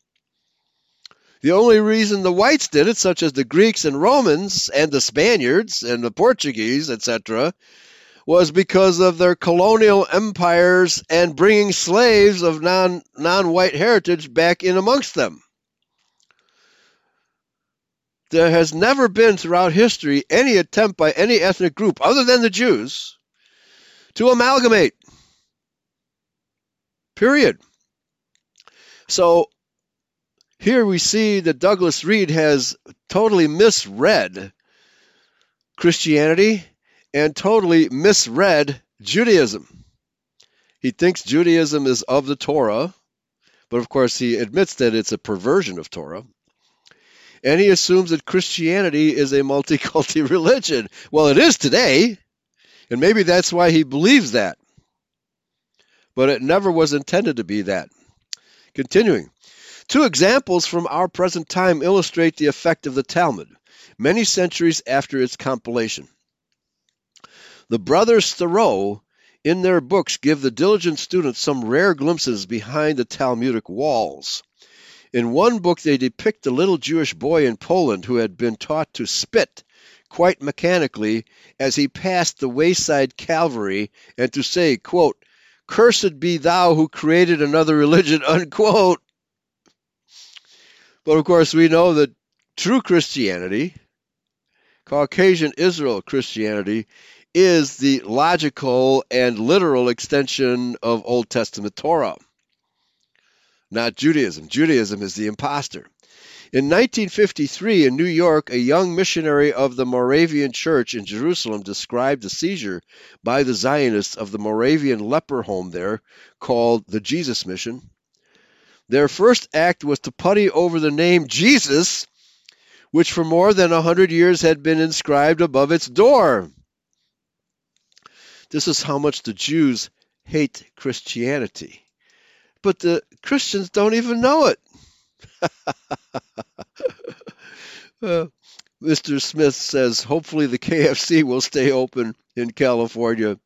The only reason the whites did it, such as the Greeks and Romans and the Spaniards and the Portuguese, etc., was because of their colonial empires and bringing slaves of non white heritage back in amongst them. There has never been throughout history any attempt by any ethnic group other than the Jews to amalgamate. Period. So here we see that Douglas Reed has totally misread Christianity and totally misread Judaism. He thinks Judaism is of the Torah, but of course he admits that it's a perversion of Torah. And he assumes that Christianity is a multiculti [LAUGHS] religion. Well, it is today, and maybe that's why he believes that. But it never was intended to be that. Continuing, two examples from our present time illustrate the effect of the Talmud, many centuries after its compilation. The brothers Tharaud, in their books, give the diligent student some rare glimpses behind the Talmudic walls. In one book, they depict a little Jewish boy in Poland who had been taught to spit quite mechanically as he passed the wayside Calvary and to say, quote, Cursed be thou who created another religion, [LAUGHS] unquote. But of course, we know that true Christianity, Caucasian Israel Christianity, is the logical and literal extension of Old Testament Torah, not Judaism. Judaism is the impostor. In 1953, in New York, a young missionary of the Moravian Church in Jerusalem described the seizure by the Zionists of the Moravian leper home there, called the Jesus Mission. Their first act was to putty over the name Jesus, which for more than a hundred years had been inscribed above its door. This is how much the Jews hate Christianity. But the Christians don't even know it. Uh, Mr. Smith says, hopefully the KFC will stay open in California.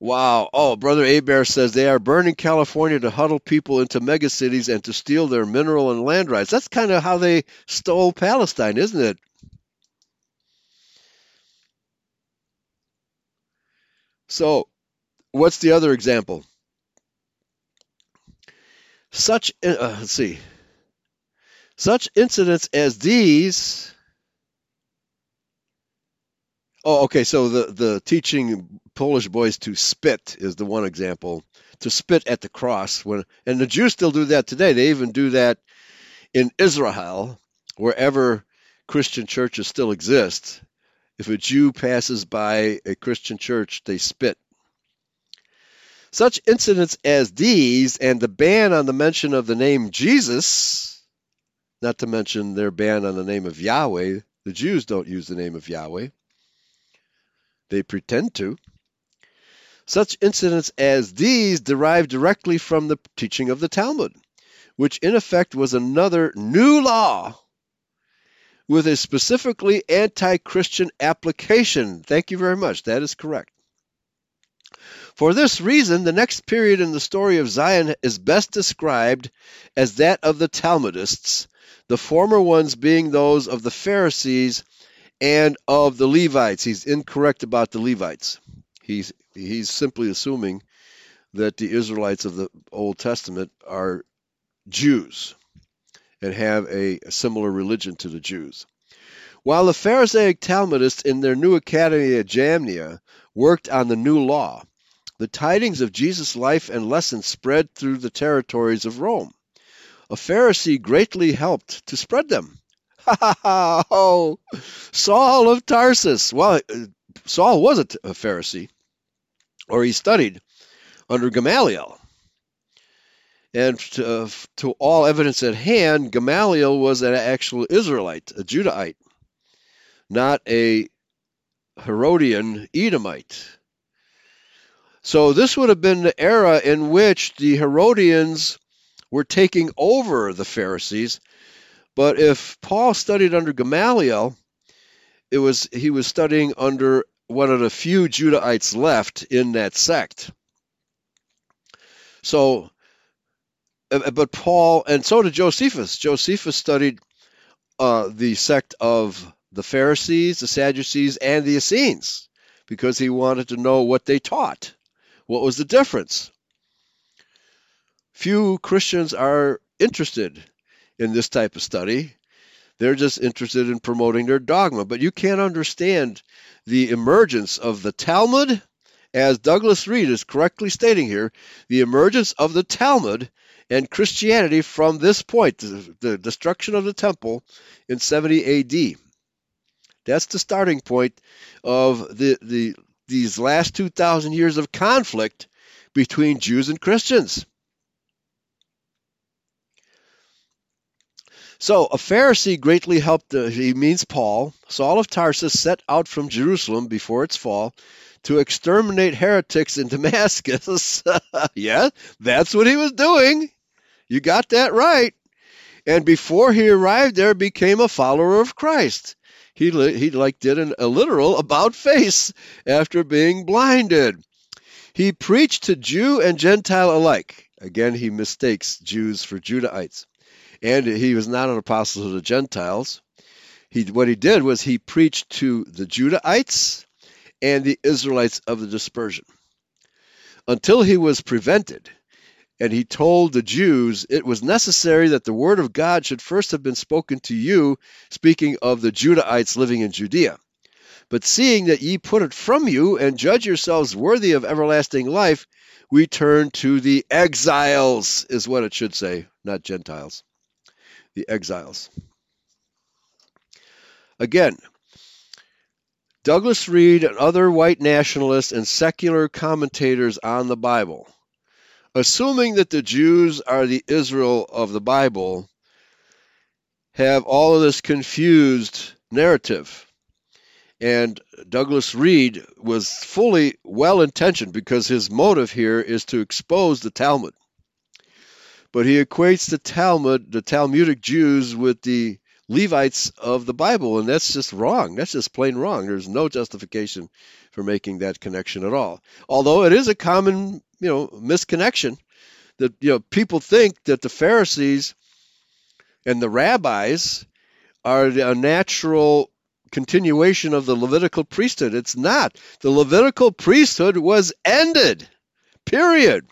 Wow. Oh, Brother Abear says they are burning California to huddle people into megacities and to steal their mineral and land rights. That's kind of how they stole Palestine, isn't it? So, what's the other example? Such, uh, let's see, such incidents as these. Oh, okay. So the the teaching Polish boys to spit is the one example. To spit at the cross when, and the Jews still do that today. They even do that in Israel, wherever Christian churches still exist. If a Jew passes by a Christian church, they spit. Such incidents as these and the ban on the mention of the name Jesus, not to mention their ban on the name of Yahweh, the Jews don't use the name of Yahweh. They pretend to. Such incidents as these derive directly from the teaching of the Talmud, which in effect was another new law with a specifically anti Christian application. Thank you very much. That is correct. For this reason, the next period in the story of Zion is best described as that of the Talmudists, the former ones being those of the Pharisees and of the Levites. He's incorrect about the Levites. He's, he's simply assuming that the Israelites of the Old Testament are Jews and have a, similar religion to the Jews. While the Pharisaic Talmudists in their new academy at Jamnia worked on the new law, the tidings of Jesus' life and lessons spread through the territories of Rome. A Pharisee greatly helped to spread them. [LAUGHS] Ha ha ha! Oh, Saul of Tarsus. Well, Saul was a Pharisee, or he studied under Gamaliel. And to, uh, to, all evidence at hand, Gamaliel was an actual Israelite, a Judahite, not a Herodian Edomite. So this would have been the era in which the Herodians were taking over the Pharisees. But if Paul studied under Gamaliel, it was he was studying under one of the few Judahites left in that sect. So, uh, but Paul and so did Josephus. Josephus studied uh, the sect of the Pharisees, the Sadducees, and the Essenes because he wanted to know what they taught. What was the difference? Few Christians are interested in this type of study. They're just interested in promoting their dogma. But you can't understand the emergence of the Talmud, as Douglas Reed is correctly stating here, the emergence of the Talmud and Christianity from this point, the, the destruction of the temple in 70 AD. That's the starting point of the, the these last 2,000 years of conflict between Jews and Christians. So a Pharisee greatly helped, he means Paul, Saul of Tarsus set out from Jerusalem before its fall to exterminate heretics in [LAUGHS] Damascus. [LAUGHS] yeah, that's what he was doing. You got that right. And before he arrived there, became a follower of Christ he he like did an, a literal about face after being blinded. He preached to Jew and Gentile alike. Again, he mistakes Jews for Judahites. and he was not an apostle to the Gentiles. He, what he did was he preached to the Judahites and the Israelites of the dispersion until he was prevented. And he told the Jews it was necessary that the word of God should first have been spoken to you, speaking of the Judahites living in Judea. But seeing that ye put it from you and judge yourselves worthy of everlasting life, we turn to the exiles, is what it should say, not Gentiles. The exiles. Again, Douglas Reed and other white nationalists and secular commentators on the Bible, assuming that the Jews are the Israel of the Bible, have all of this confused narrative. And Douglas Reed was fully well intentioned because his motive here is to expose the Talmud. But he equates the Talmud, the Talmudic Jews, with the Levites of the Bible, and that's just wrong. That's just plain wrong. There's no justification for making that connection at all. Although it is a common, you know, misconnection that you know people think that the Pharisees and the rabbis are a natural continuation of the Levitical priesthood. It's not. The Levitical priesthood was ended. Period.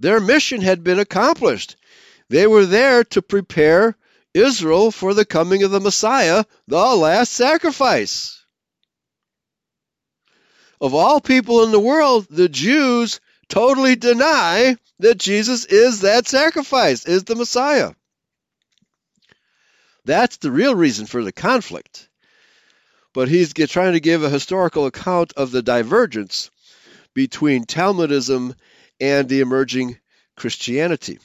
Their mission had been accomplished. They were there to prepare Israel for the coming of the Messiah, the last sacrifice. Of all people in the world, the Jews totally deny that Jesus is that sacrifice, is the Messiah. That's the real reason for the conflict. But he's trying to give a historical account of the divergence between Talmudism and the emerging Christianity.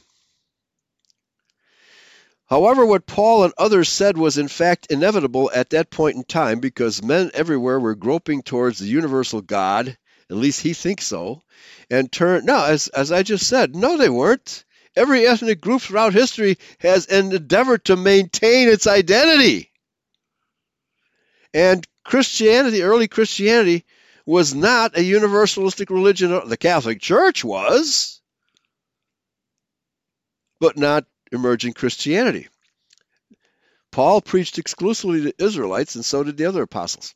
However, what Paul and others said was in fact inevitable at that point in time because men everywhere were groping towards the universal God, at least he thinks so, and turn no, as as I just said, no they weren't. Every ethnic group throughout history has endeavored to maintain its identity. And Christianity, early Christianity, was not a universalistic religion. The Catholic Church was, but not emerging Christianity. Paul preached exclusively to Israelites, and so did the other apostles.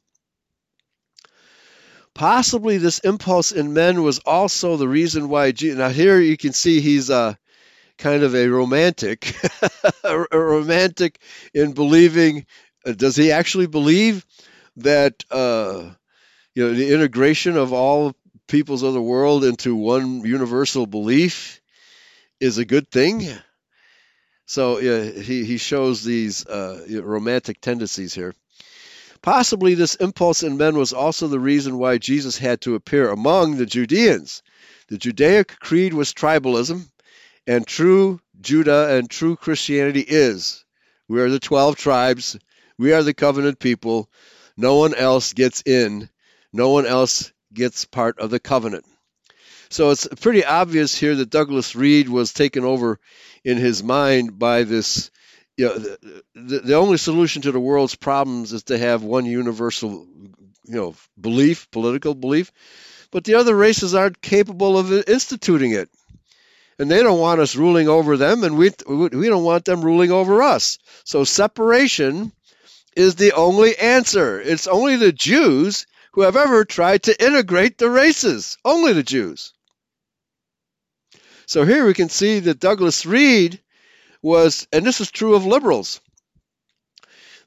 Possibly this impulse in men was also the reason why. Jesus, now, here you can see he's a kind of a romantic, [LAUGHS] a romantic in believing. Uh, does he actually believe that uh, you know the integration of all peoples of the world into one universal belief is a good thing? So yeah, he, he shows these uh, romantic tendencies here. Possibly this impulse in men was also the reason why Jesus had to appear among the Judeans. The Judaic creed was tribalism, and true Judah and true Christianity is we are the 12 tribes, we are the covenant people, no one else gets in, no one else gets part of the covenant. So it's pretty obvious here that Douglas Reed was taken over in his mind by this. You know, the, the only solution to the world's problems is to have one universal, you know, belief, political belief, but the other races aren't capable of instituting it and they don't want us ruling over them, and we we don't want them ruling over us. So separation is the only answer. It's only the Jews who have ever tried to integrate the races. Only the Jews. So here we can see that Douglas Reed was, and this is true of liberals,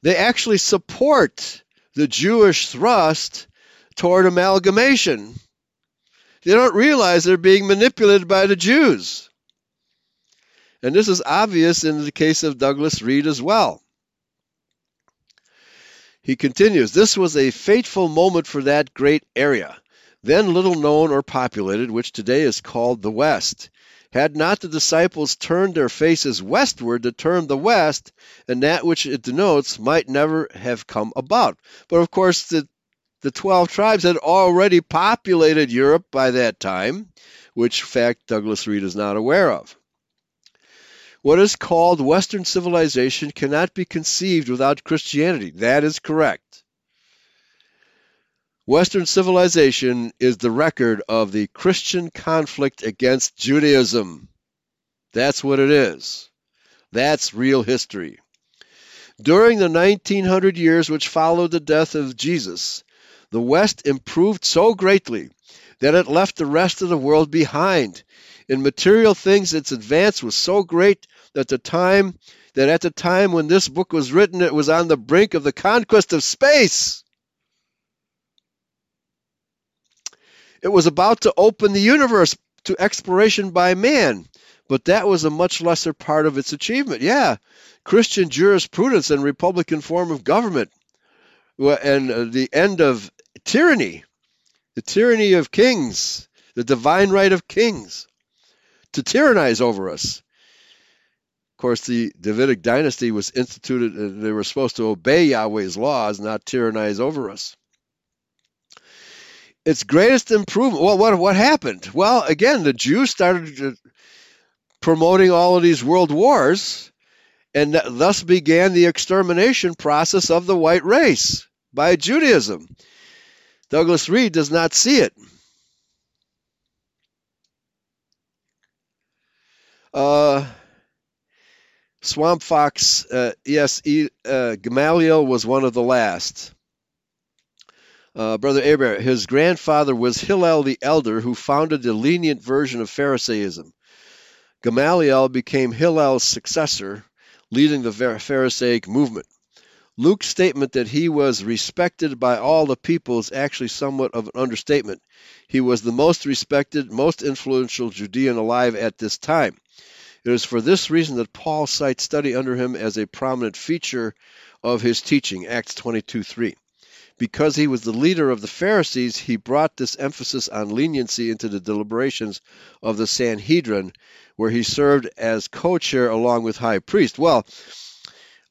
they actually support the Jewish thrust toward amalgamation. They don't realize they're being manipulated by the Jews. And this is obvious in the case of Douglas Reed as well. He continues, This was a fateful moment for that great area, then little known or populated, which today is called the West. Had not the disciples turned their faces westward, the term the West and that which it denotes might never have come about. But of course, the, the 12 tribes had already populated Europe by that time, which fact Douglas Reed is not aware of. What is called Western civilization cannot be conceived without Christianity. That is correct. Western civilization is the record of the Christian conflict against Judaism. That's what it is. That's real history. During the 1900 years which followed the death of Jesus, the West improved so greatly that it left the rest of the world behind. In material things, its advance was so great that the time that at the time when this book was written, it was on the brink of the conquest of space. It was about to open the universe to exploration by man, but that was a much lesser part of its achievement. Yeah, Christian jurisprudence and Republican form of government, and uh, the end of tyranny, the tyranny of kings, the divine right of kings to tyrannize over us. Of course, the Davidic dynasty was instituted, and they were supposed to obey Yahweh's laws, not tyrannize over us. Its greatest improvement, well, what, what happened? Well, again, the Jews started promoting all of these world wars and thus began the extermination process of the white race by Judaism. Douglas Reed does not see it. Uh, Swamp Fox, uh, yes, uh, Gamaliel was one of the last. Uh, Brother Abraham, his grandfather was Hillel the Elder, who founded the lenient version of Pharisaism. Gamaliel became Hillel's successor leading the Pharisaic movement. Luke's statement that he was respected by all the people is actually somewhat of an understatement. He was the most respected, most influential Judean alive at this time. It is for this reason that Paul cites study under him as a prominent feature of his teaching, Acts 22:3. Because he was the leader of the Pharisees, he brought this emphasis on leniency into the deliberations of the Sanhedrin, where he served as co chair along with high priest. Well,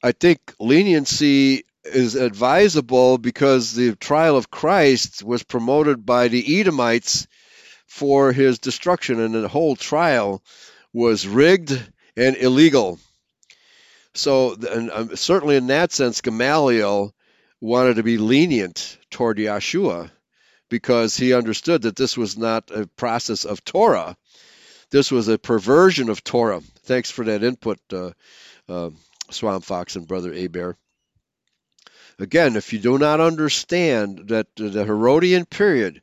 I think leniency is advisable because the trial of Christ was promoted by the Edomites for his destruction, and the whole trial was rigged and illegal. So, and um, certainly in that sense, Gamaliel wanted to be lenient toward Yeshua because he understood that this was not a process of Torah. This was a perversion of Torah. Thanks for that input, uh, uh, Swamp Fox and Brother Aber. Again, if you do not understand that the Herodian period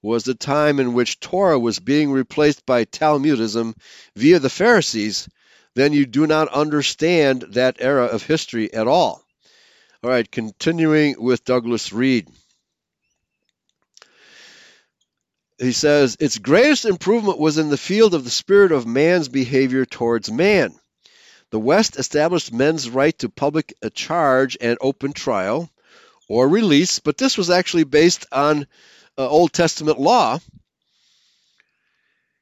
was the time in which Torah was being replaced by Talmudism via the Pharisees, then you do not understand that era of history at all. All right, continuing with Douglas Reed. He says, its greatest improvement was in the field of the spirit of man's behavior towards man. The West established men's right to public a charge and open trial or release, but this was actually based on uh, Old Testament law,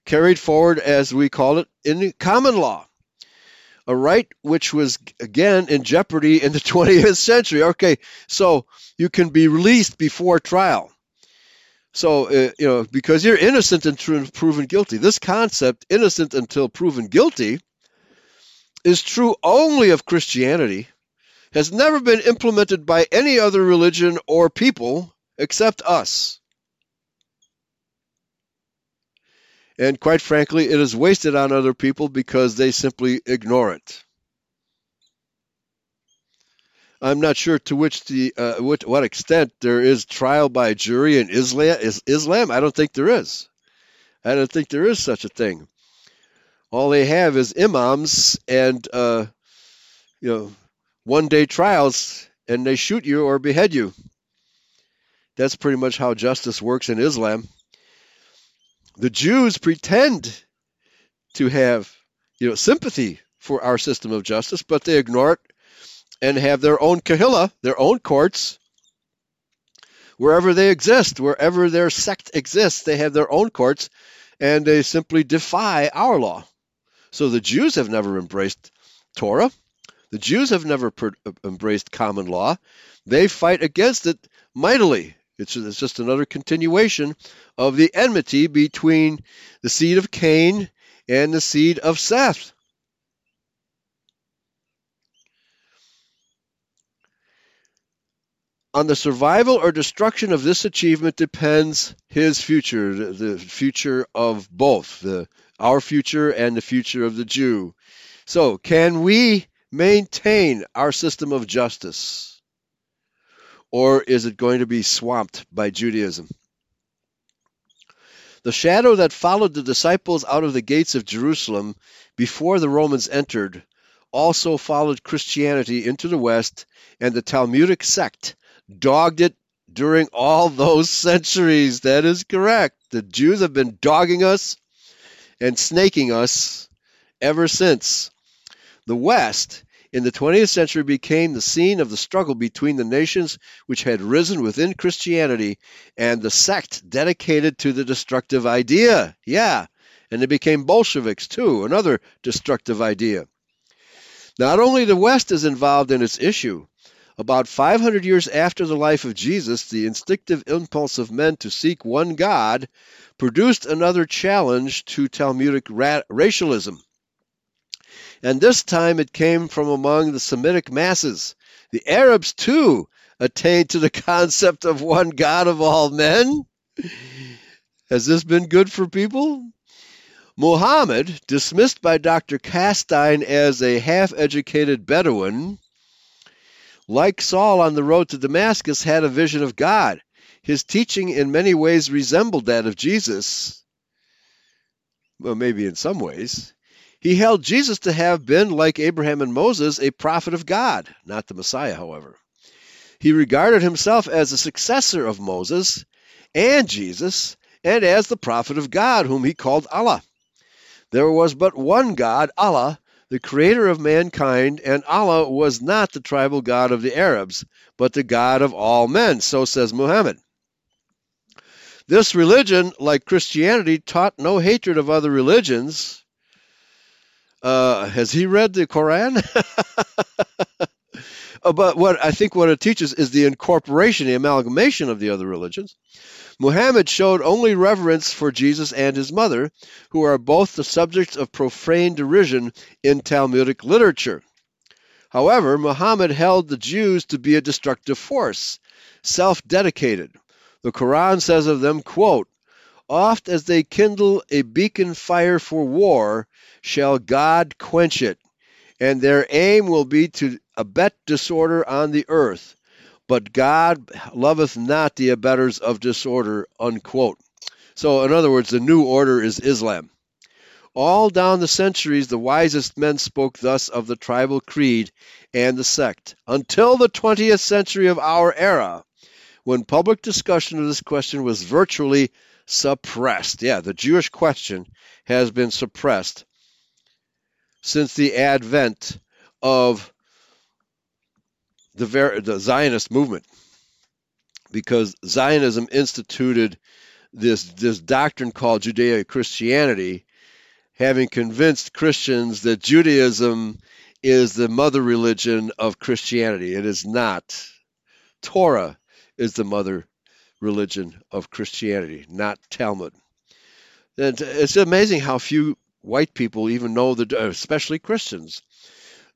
carried forward, as we call it, in common law a right which was again in jeopardy in the [LAUGHS] 20th century. Okay, so you can be released before trial. So, uh, you know, because you're innocent until proven guilty. This concept, innocent until proven guilty, is true only of Christianity, has never been implemented by any other religion or people except us. And quite frankly, it is wasted on other people because they simply ignore it. I'm not sure to which the uh, what, what extent there is trial by jury in Islam. Is Islam? I don't think there is. I don't think there is such a thing. All they have is imams and uh, you know one day trials, and they shoot you or behead you. That's pretty much how justice works in Islam. The Jews pretend to have, you know, sympathy for our system of justice, but they ignore it and have their own kahila, their own courts, wherever they exist, wherever their sect exists, they have their own courts, and they simply defy our law. So the Jews have never embraced Torah. The Jews have never per- uh, embraced common law. They fight against it mightily. It's, it's just another continuation of the enmity between the seed of Cain and the seed of Seth. On the survival or destruction of this achievement depends his future, the future of both, the, our future and the future of the Jew. So, can we maintain our system of justice? Or is it going to be swamped by Judaism? The shadow that followed the disciples out of the gates of Jerusalem before the Romans entered also followed Christianity into the West, and the Talmudic sect dogged it during all those [LAUGHS] centuries. That is correct. The Jews have been dogging us and snaking us ever since. The West in the 20th century became the scene of the struggle between the nations which had risen within Christianity and the sect dedicated to the destructive idea. Yeah, and they became Bolsheviks too, another destructive idea. Not only the West is involved in its issue, about 500 years after the life of Jesus, the instinctive impulse of men to seek one God produced another challenge to Talmudic ra- racialism. And this time it came from among the Semitic masses. The Arabs, too, attained to the [LAUGHS] concept of one God of all men. Has this been good for people? Muhammad, dismissed by Dr. Kastein as a half educated Bedouin, like Saul on the road to Damascus, had a vision of God. His teaching in many ways resembled that of Jesus. Well, maybe in some ways. He held Jesus to have been, like Abraham and Moses, a prophet of God, not the Messiah, however. He regarded himself as a successor of Moses and Jesus, and as the prophet of God, whom he called Allah. There was but one God, Allah, the creator of mankind, and Allah was not the tribal God of the Arabs, but the God of all men, so says Muhammad. This religion, like Christianity, taught no hatred of other religions. Uh, has he read the Quran? [LAUGHS] but what I think what it teaches is the incorporation, the amalgamation of the other religions. Muhammad showed only reverence for Jesus and his mother, who are both the subjects of profane derision in Talmudic literature. However, Muhammad held the Jews to be a destructive force, self dedicated. The Quran says of them, quote, Oft as they kindle a beacon fire for war, shall God quench it, and their aim will be to abet disorder on the earth but God loveth not the abettors of disorder, unquote. So, in other words, the new order is Islam. All down the centuries, the wisest men spoke thus of the tribal creed and the sect, until the 20th century of our era, when public discussion of this question was virtually suppressed. Yeah, the Jewish question has been suppressed since the advent of the, ver- the Zionist movement because Zionism instituted this this doctrine called Judeo Christianity, having convinced Christians that Judaism is the mother religion of Christianity. It is not. Torah is the mother religion of Christianity, not Talmud. And it's amazing how few white people even know that, especially Christians,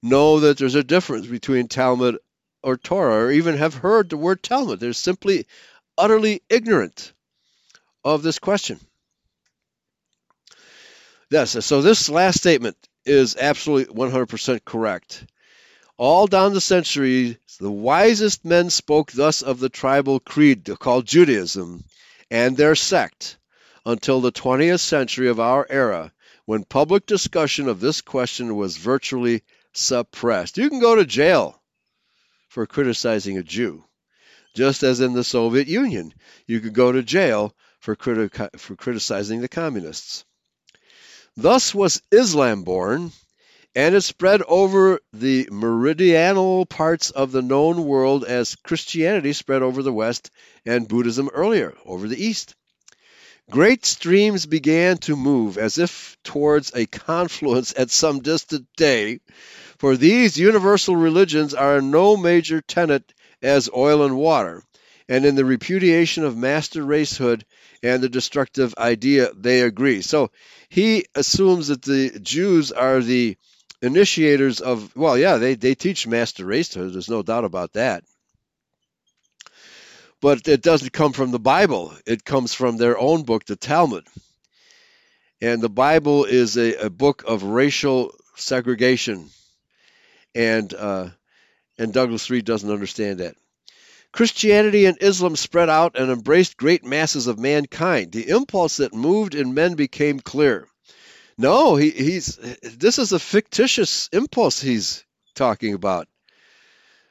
know that there's a difference between Talmud or Torah or even have heard the word Talmud. They're simply utterly ignorant of this question. Yes, so this last statement is absolutely 100% correct. All down the centuries, the wisest men spoke thus of the tribal creed called Judaism and their sect until the 20th century of our era, when public discussion of this question was virtually suppressed. You can go to jail for criticizing a Jew. Just as in the Soviet Union, you could go to jail for, criti- for criticizing the communists. Thus was Islam born, and it spread over the meridional parts of the known world as Christianity spread over the West and Buddhism earlier over the East. Great streams began to move as if towards a confluence at some distant day for these universal religions are no major tenet as oil and water, and in the repudiation of master racehood and the destructive idea they agree. So he assumes that the Jews are the initiators of, well, yeah, they, they teach master racehood, there's no doubt about that. But it doesn't come from the Bible, it comes from their own book, the Talmud. And the Bible is a, a book of racial segregation, and uh, and Douglas Reed doesn't understand that. Christianity and Islam spread out and embraced great masses of mankind. The impulse that moved in men became clear. No, he, he's this is a fictitious impulse he's talking about.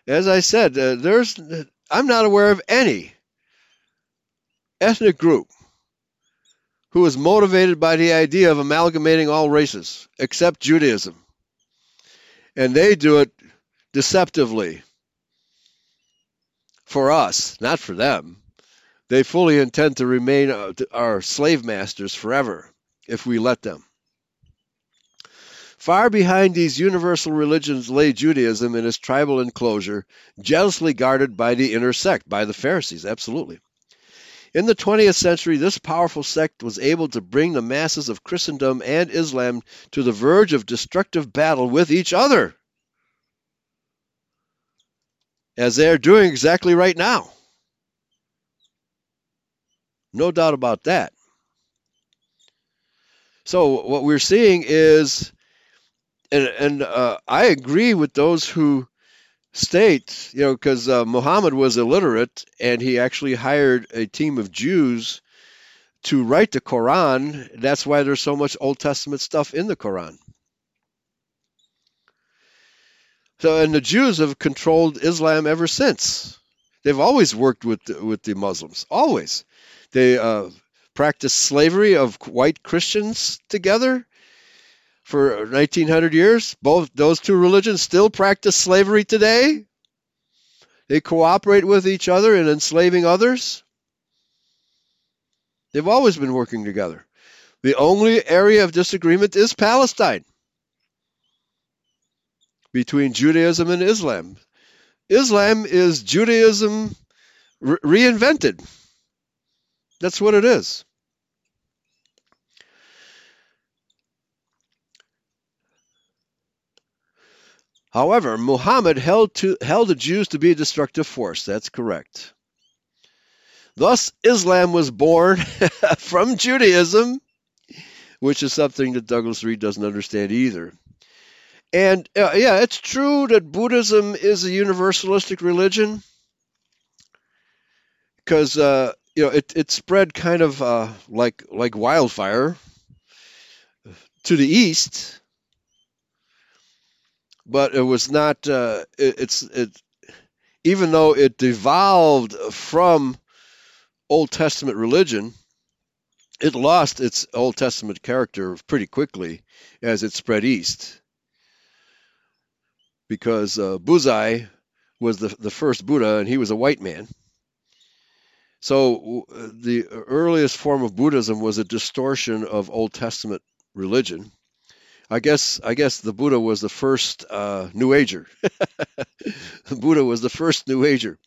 As I said, uh, there's I'm not aware of any ethnic group who is motivated by the idea of amalgamating all races except Judaism. And they do it deceptively for us, not for them. They fully intend to remain uh, our slave masters forever if we let them. Far behind these universal religions lay Judaism in its tribal enclosure, jealously guarded by the inner sect, by the Pharisees, absolutely. In the 20th century, this powerful sect was able to bring the masses of Christendom and Islam to the verge of destructive battle with each other, as they are doing exactly right now. No doubt about that. So, what we're seeing is, and, and uh, I agree with those who state, you know, because uh, Muhammad was illiterate and he actually hired a team of Jews to write the Quran. That's why there's so much Old Testament stuff in the Quran. So, and the Jews have controlled Islam ever since. They've always worked with the, with the Muslims, always. They uh, practiced slavery of white Christians together for 1900 years. Both those two religions still practice slavery today. They cooperate with each other in enslaving others. They've always been working together. The only area of disagreement is Palestine between Judaism and Islam. Islam is Judaism re- reinvented. That's what it is. However, Muhammad held, to, held the Jews to be a destructive force. That's correct. Thus, Islam was born [LAUGHS] from Judaism, which is something that Douglas Reed doesn't understand either. And uh, yeah, it's true that Buddhism is a universalistic religion because uh, you know it, it spread kind of uh, like like wildfire to the east but it was not. Uh, it, it's it, even though it devolved from Old Testament religion, it lost its Old Testament character pretty quickly as it spread east. Because uh, Buzai was the, the first Buddha, and he was a white man. So the earliest form of Buddhism was a distortion of Old Testament religion. I guess I guess the Buddha was the first uh, New Ager. The [LAUGHS] Buddha was the first New Ager.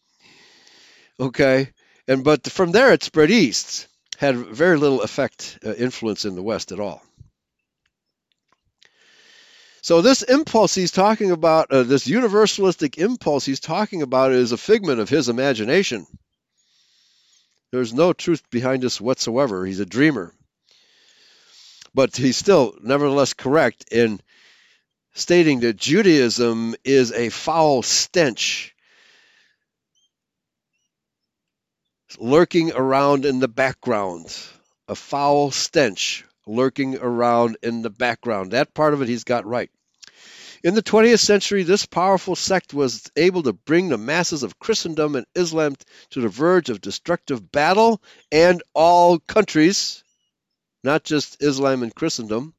Okay, and but from there it spread east, had very little effect, uh, influence in the West at all. So this impulse he's talking about, uh, this universalistic impulse he's talking about, is a figment of his imagination. There's no truth behind this whatsoever. He's a dreamer but he's still nevertheless correct in stating that Judaism is a foul stench lurking around in the background. A foul stench lurking around in the background. That part of it he's got right. In the 20th century, this powerful sect was able to bring the masses of Christendom and Islam to the verge of destructive battle, and all countries not just Islam and Christendom.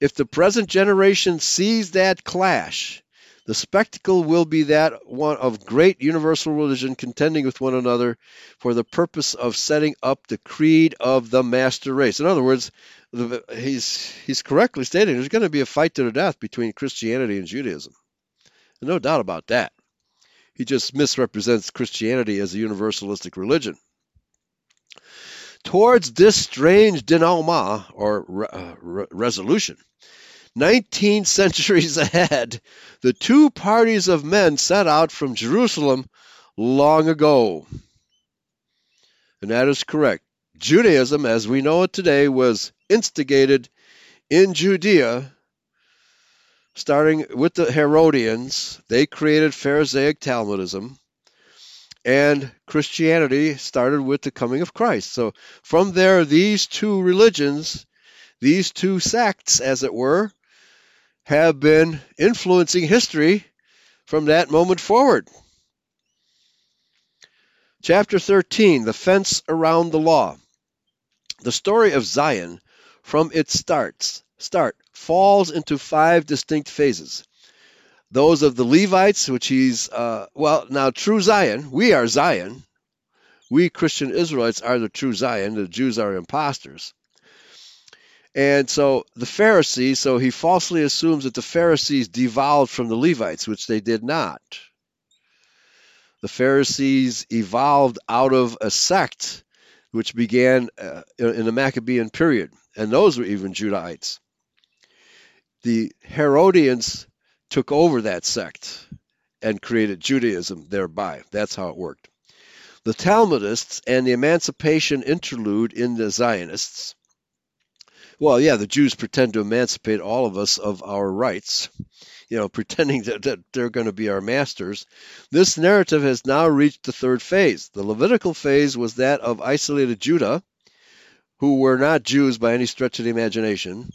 If the present generation sees that clash, the spectacle will be that one of great universal religion contending with one another for the purpose of setting up the creed of the master race. In other words, the, he's he's correctly stating there's going to be a fight to the death between Christianity and Judaism. no doubt about that. He just misrepresents Christianity as a universalistic religion. Towards this strange denouement, or re- uh, re- resolution, 19 centuries [LAUGHS] ahead, the two parties of men set out from Jerusalem long ago. And that is correct. Judaism, as we know it today, was instigated in Judea starting with the Herodians, they created Pharisaic Talmudism, and Christianity started with the coming of Christ. So from there, these two religions, these two sects, as it were, have been influencing history from that moment forward. Chapter 13 The Fence Around the Law. The story of Zion, from its starts, start, falls into five distinct phases. Those of the Levites, which he's, uh, well, now true Zion, we are Zion. We Christian Israelites are the true Zion, the Jews are imposters. And so the Pharisees, so he falsely assumes that the Pharisees devolved from the Levites, which they did not. The Pharisees evolved out of a sect which began uh, in the Maccabean period, and those were even Judahites. The Herodians took over that sect and created Judaism thereby. That's how it worked. The Talmudists and the Emancipation interlude in the Zionists well, yeah, the Jews pretend to emancipate all of us of our rights, you know, [LAUGHS] pretending that, that they're going to be our masters. This narrative has now reached the third phase. The Levitical phase was that of isolated Judah, who were not Jews by any stretch of the imagination,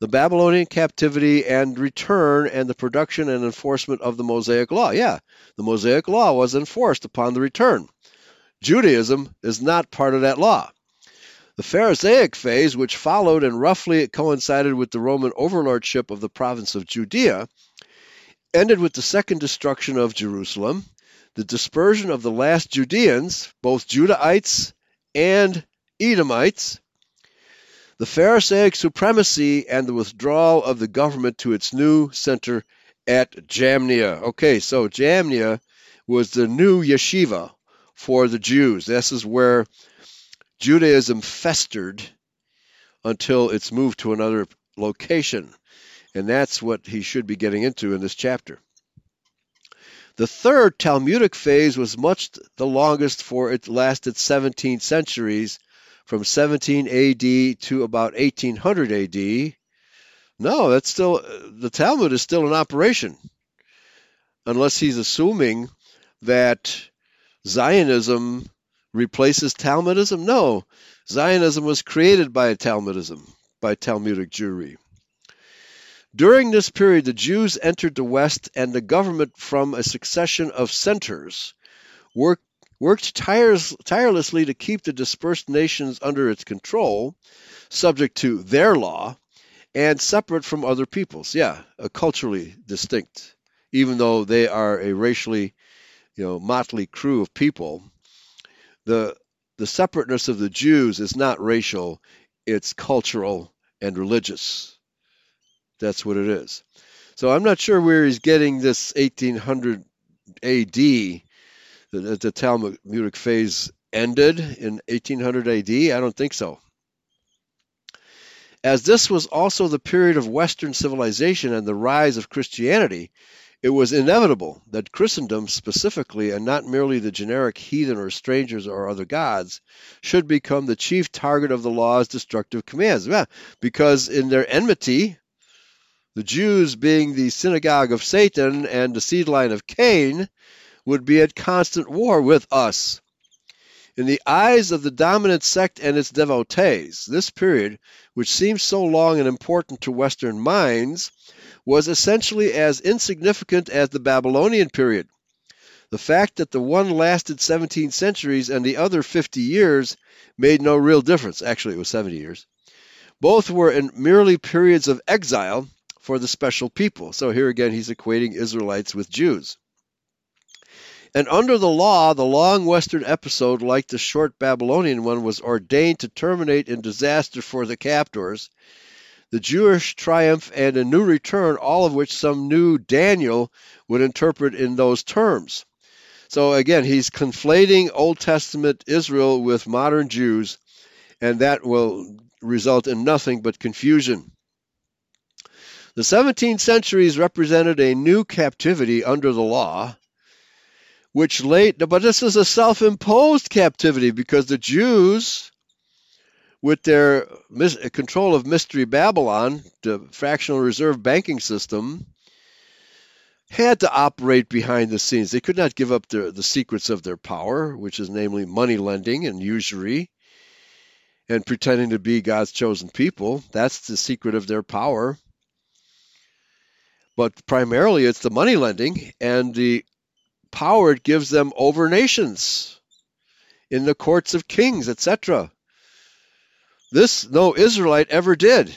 the Babylonian captivity and return, and the production and enforcement of the Mosaic Law. Yeah, the Mosaic Law was enforced upon the return. Judaism is not part of that law. The Pharisaic phase, which followed and roughly coincided with the Roman overlordship of the province of Judea, ended with the second destruction of Jerusalem, the dispersion of the last Judeans, both Judahites and Edomites, the Pharisaic supremacy, and the withdrawal of the government to its new center at Jamnia. Okay, so Jamnia was the new yeshiva for the Jews. This is where Judaism festered until it's moved to another location. And that's what he should be getting into in this chapter. The third Talmudic phase was much the longest, for it lasted 17 centuries, from 17 AD to about 1800 AD. No, that's still the Talmud is still in operation, unless he's assuming that Zionism replaces Talmudism? No. Zionism was created by Talmudism, by Talmudic Jewry. During this period, the Jews entered the West, and the government, from a succession of centers, worked, worked tires, tirelessly to keep the dispersed nations under its control, subject to their law, and separate from other peoples. Yeah, uh, culturally distinct, even though they are a racially, you know, motley crew of people the the separateness of the Jews is not racial, it's cultural and religious. That's what it is. So I'm not sure where he's getting this 1800 AD. The, the Talmudic phase ended in 1800 AD. I don't think so. As this was also the period of Western civilization and the rise of Christianity, it was inevitable that Christendom specifically, and not merely the generic heathen or strangers or other gods, should become the chief target of the law's destructive commands. Yeah, because in their enmity, the Jews being the synagogue of Satan and the seed line of Cain, would be at constant war with us. In the eyes of the dominant sect and its devotees, this period, which seems so long and important to Western minds, was essentially as insignificant as the Babylonian period. The fact that the one lasted 17 centuries and the other 50 years made no real difference. Actually, it was 70 years. Both were merely periods of exile for the special people. So here again, he's equating Israelites with Jews. And under the law, the long Western episode, like the short Babylonian one, was ordained to terminate in disaster for the captors the Jewish triumph and a new return, all of which some new Daniel would interpret in those terms. So again, he's conflating Old Testament Israel with modern Jews, and that will result in nothing but confusion. The 17th centuries represented a new captivity under the law, which late, but this is a self imposed captivity because the Jews with their control of Mystery Babylon, the fractional reserve banking system, had to operate behind the scenes. They could not give up their, the secrets of their power, which is namely money lending and usury and pretending to be God's chosen people. That's the secret of their power. But primarily it's the money lending and the power it gives them over nations in the courts of kings, etc. This no Israelite ever did.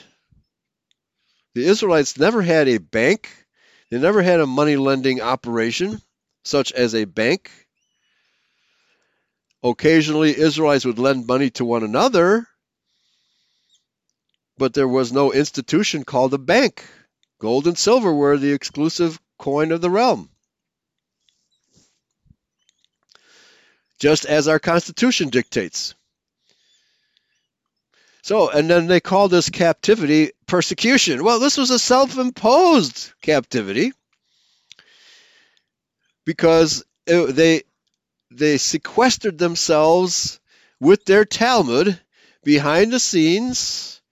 The Israelites never had a bank, they never had a money lending operation, such as a bank. Occasionally, Israelites would lend money to one another, but there was no institution called a bank. Gold and silver were the exclusive coin of the realm. Just as our Constitution dictates. So, and then they call this captivity persecution. Well, this was a self imposed captivity because it, they, they sequestered themselves with their Talmud behind the scenes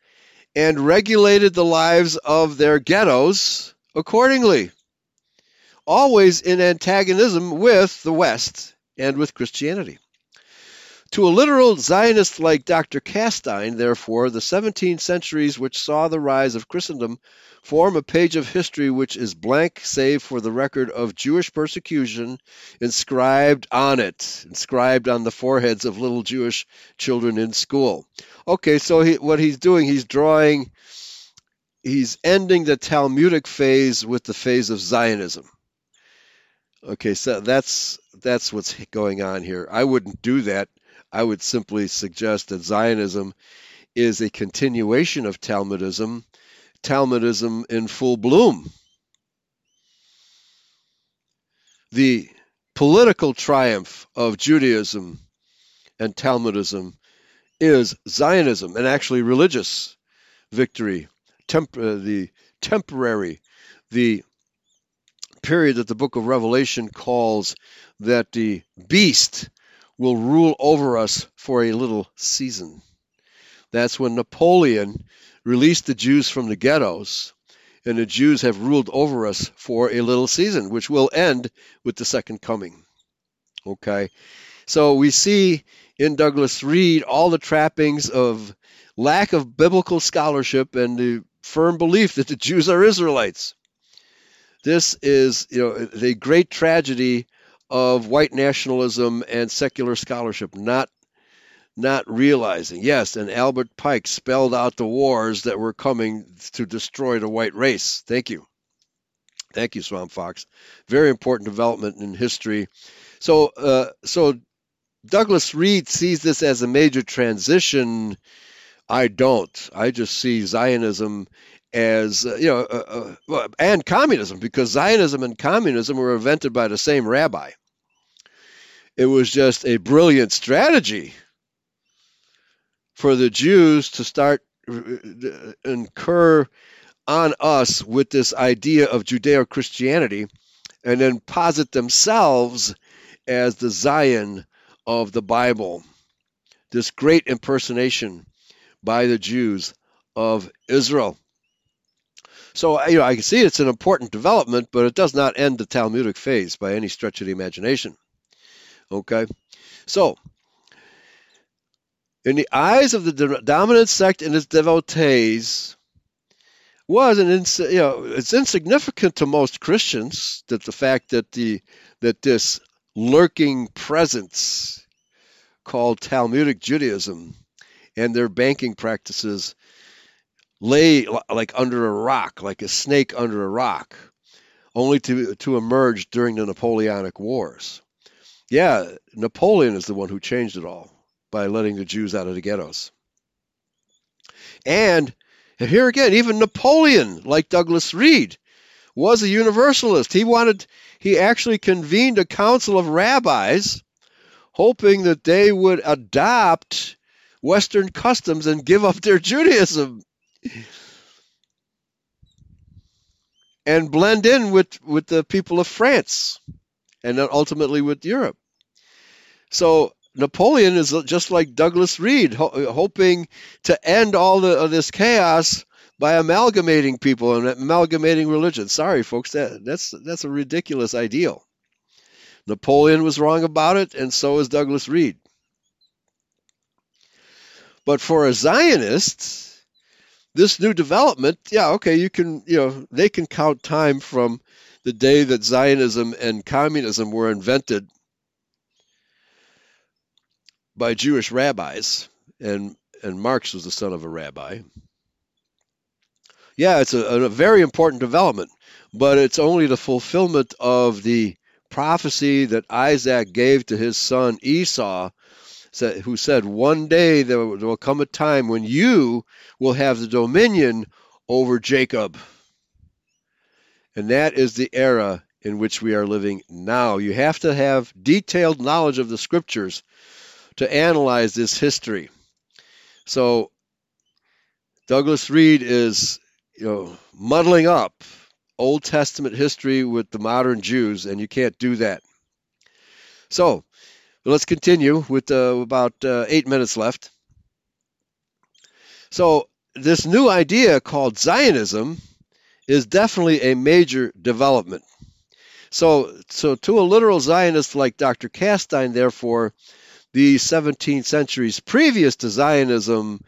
and regulated the lives of their ghettos accordingly, always in antagonism with the West and with Christianity. To a literal Zionist like Dr. Kastein, therefore, the 17 centuries which saw the rise of Christendom form a page of history which is blank save for the record of Jewish persecution inscribed on it, inscribed on the foreheads of little Jewish children in school. Okay, so he, what he's doing, he's drawing, he's ending the Talmudic phase with the phase of Zionism. Okay, so that's that's what's going on here. I wouldn't do that I would simply suggest that Zionism is a continuation of Talmudism, Talmudism in full bloom. The political triumph of Judaism and Talmudism is Zionism, and actually religious victory, temp- uh, the temporary, the period that the book of Revelation calls that the beast will rule over us for a little season. That's when Napoleon released the Jews from the ghettos, and the Jews have ruled over us for a little season, which will end with the second coming. Okay? So we see in Douglas Reed all the trappings of lack of biblical scholarship and the firm belief that the Jews are Israelites. This is, you know, the great tragedy of white nationalism and secular scholarship, not not realizing. Yes, and Albert Pike spelled out the wars that were coming to destroy the white race. Thank you. Thank you, Swamp Fox. Very important development in history. So, uh, so Douglas Reed sees this as a major transition. I don't. I just see Zionism as uh, you know, uh, uh, and communism because Zionism and communism were invented by the same rabbi. It was just a brilliant strategy for the Jews to start uh, incur on us with this idea of Judeo Christianity and then posit themselves as the Zion of the Bible. This great impersonation by the Jews of Israel. So you know, I can see it's an important development, but it does not end the Talmudic phase by any stretch of the imagination. Okay? So, in the eyes of the dominant sect and its devotees, was an ins- you know it's insignificant to most Christians that the fact that the that this lurking presence called Talmudic Judaism and their banking practices lay like under a rock, like a snake under a rock, only to to emerge during the Napoleonic Wars. Yeah, Napoleon is the one who changed it all by letting the Jews out of the ghettos. And here again, even Napoleon, like Douglas Reed, was a universalist. He wanted, he actually convened a council of rabbis, hoping that they would adopt Western customs and give up their Judaism and blend in with, with the people of France and then ultimately with Europe. So Napoleon is just like Douglas Reed, ho- hoping to end all the, this chaos by amalgamating people and amalgamating religion. Sorry, folks, that, that's that's a ridiculous ideal. Napoleon was wrong about it, and so is Douglas Reed. But for a Zionist, this new development, yeah, okay, you can, you know, they can count time from the day that Zionism and communism were invented by Jewish rabbis, and and Marx was the son of a rabbi. Yeah, it's a, a very important development, but it's only the fulfillment of the prophecy that Isaac gave to his son Esau, who said, One day there will come a time when you will have the dominion over Jacob. And that is the era in which we are living now. You have to have detailed knowledge of the scriptures to analyze this history. So Douglas Reed is, you know, muddling up Old Testament history with the modern Jews, and you can't do that. So let's continue with uh, about uh, eight minutes left. So this new idea called Zionism is definitely a major development. So, so to a literal Zionist like Dr. Kastein, therefore, the 17th centuries previous to Zionism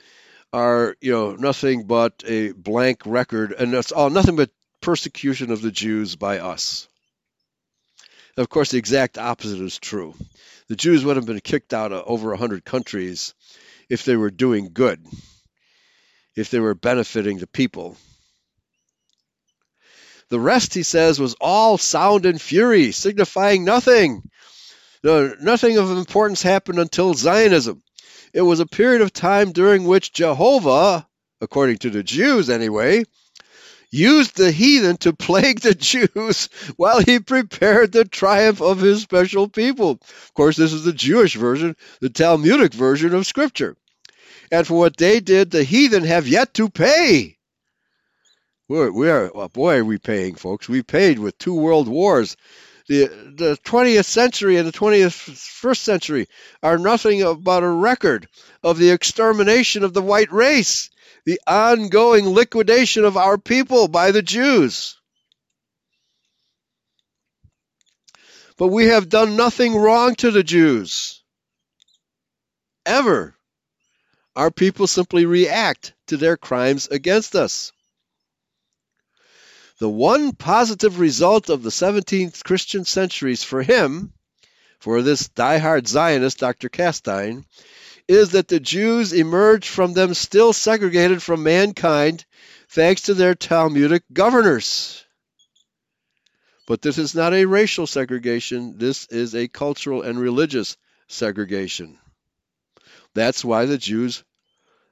are, you know, nothing but a blank record, and it's all nothing but persecution of the Jews by us. Of course, the exact opposite is true. The Jews would have been kicked out of over 100 countries if they were doing good, if they were benefiting the people. The rest, he says, was all sound and fury, signifying nothing. No, nothing of importance happened until Zionism. It was a period of time during which Jehovah, according to the Jews anyway, used the heathen to plague the [LAUGHS] Jews while he prepared the triumph of his special people. Of course, this is the Jewish version, the Talmudic version of Scripture. And for what they did, the heathen have yet to pay. We're, we are, well, boy, are we paying, folks. We paid with two world wars the the 20th century and the 21st century are nothing but a record of the extermination of the white race, the ongoing liquidation of our people by the Jews. But we have done nothing wrong to the Jews. Ever. Our people simply react to their crimes against us. The one positive result of the 17th Christian centuries for him, for this die-hard Zionist, Dr. Kastein, is that the Jews emerged from them still segregated from mankind thanks to their Talmudic governors. But this is not a racial segregation, this is a cultural and religious segregation. That's why the Jews,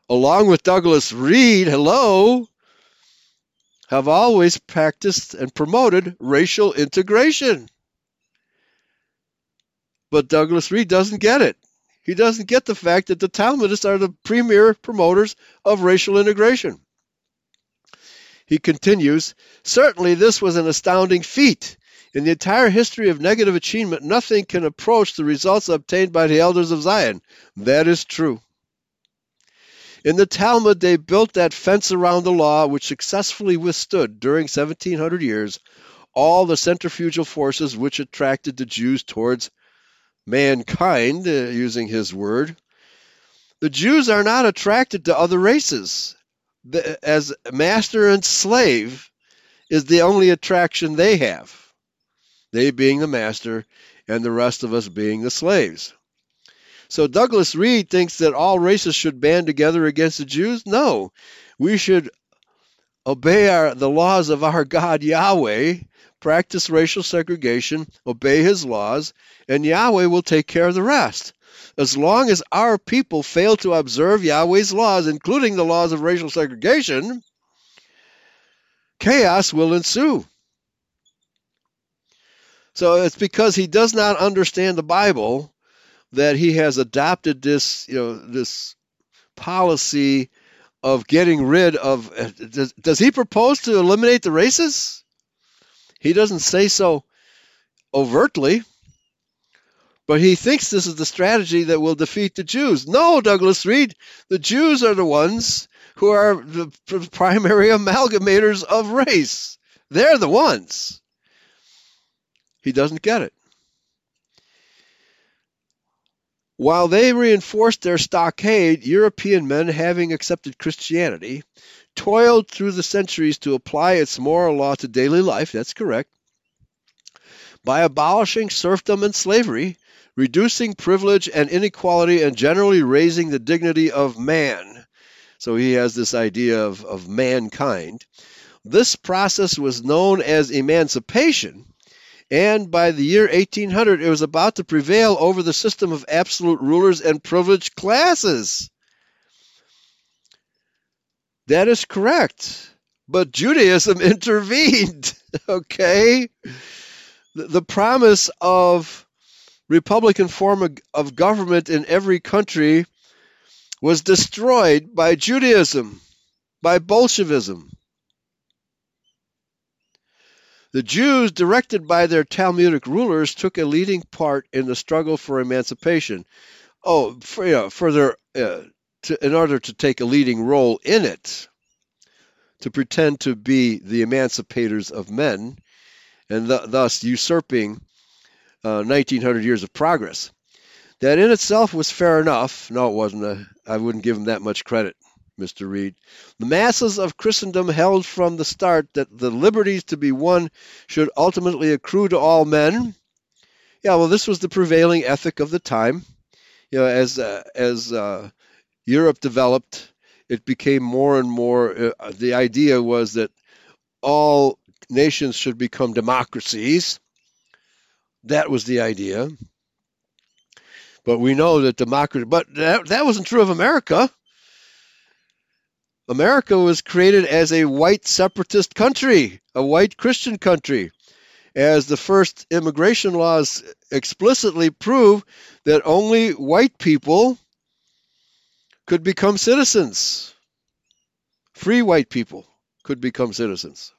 along with Douglas Reed, hello, have always practiced and promoted racial integration. But Douglas Reed doesn't get it. He doesn't get the fact that the Talmudists are the premier promoters of racial integration. He continues Certainly, this was an astounding feat. In the entire history of negative achievement, nothing can approach the results obtained by the elders of Zion. That is true. In the Talmud, they built that fence around the law which successfully withstood, during 1700 years, all the centrifugal forces which attracted the Jews towards mankind, uh, using his word. The Jews are not attracted to other races. The, as master and slave is the only attraction they have, they being the master and the rest of us being the slaves. So Douglas Reed thinks that all races should band together against the Jews. No, we should obey our, the laws of our God Yahweh, practice racial segregation, obey his laws, and Yahweh will take care of the rest. As long as our people fail to observe Yahweh's laws, including the laws of racial segregation, chaos will ensue. So it's because he does not understand the Bible that he has adopted this, you know, this policy of getting rid of. Uh, does, does he propose to eliminate the races? He doesn't say so overtly, but he thinks this is the strategy that will defeat the Jews. No, Douglas Reed, the Jews are the ones who are the primary amalgamators of race. They're the ones. He doesn't get it. While they reinforced their stockade, European men, having accepted Christianity, toiled through the centuries to apply its moral law to daily life. That's correct. By abolishing serfdom and slavery, reducing privilege and inequality, and generally raising the dignity of man. So he has this idea of, of mankind. This process was known as emancipation and by the year 1800 it was about to prevail over the system of absolute rulers and privileged classes. That is correct. But Judaism [LAUGHS] intervened, [LAUGHS] okay? The, promise of republican form of government in every country was destroyed by Judaism, by Bolshevism. The Jews, directed by their Talmudic rulers, took a leading part in the struggle for emancipation. Oh, for, you know, for their, uh, to, in order to take a leading role in it, to pretend to be the emancipators of men, and th- thus usurping uh, 1900 years of progress. That in itself was fair enough. No, it wasn't. I wouldn't give them that much credit. Mr. Reed. The masses of Christendom held from the start that the liberties to be won should ultimately accrue to all men. Yeah, well, this was the prevailing ethic of the time. You know, as uh, as uh, Europe developed, it became more and more. Uh, the idea was that all nations should become democracies. That was the idea. But we know that democracy, but that, that wasn't true of America. America was created as a white separatist country, a white Christian country, as the first immigration laws explicitly prove that only white people could become citizens. Free white people could become citizens.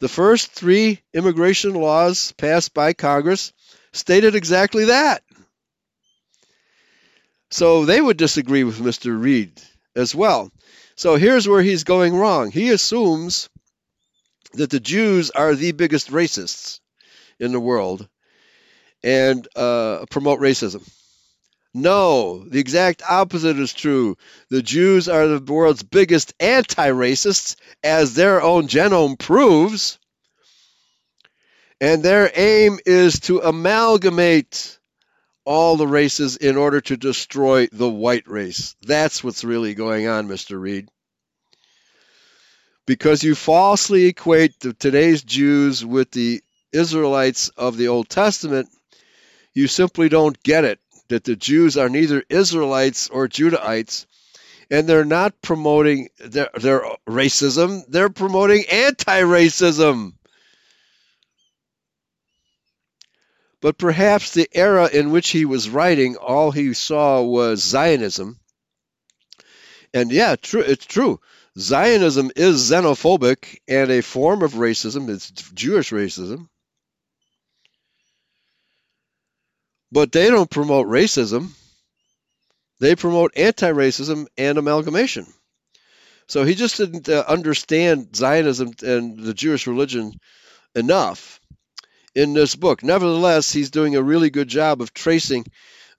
The first three immigration laws passed by Congress stated exactly that. So they would disagree with Mr. Reed as well. So here's where he's going wrong. He assumes that the Jews are the biggest racists in the world and uh, promote racism. No, the exact opposite is true. The Jews are the world's biggest anti racists, as their own genome proves. And their aim is to amalgamate all the races in order to destroy the white race. That's what's really going on, Mr. Reed. Because you falsely equate the, today's Jews with the Israelites of the Old Testament, you simply don't get it that the Jews are neither Israelites or Judahites, and they're not promoting their, their racism, they're promoting anti racism. But perhaps the era in which he was writing, all he saw was Zionism. And yeah, true, it's true. Zionism is xenophobic and a form of racism. It's Jewish racism. But they don't promote racism. They promote anti racism and amalgamation. So he just didn't uh, understand Zionism and the Jewish religion enough in this book. Nevertheless, he's doing a really good job of tracing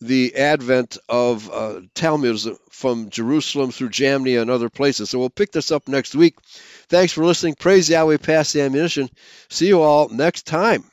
the advent of uh, Talmudism from Jerusalem through Jamnia and other places. So we'll pick this up next week. Thanks for listening. Praise Yahweh, pass the ammunition. See you all next time.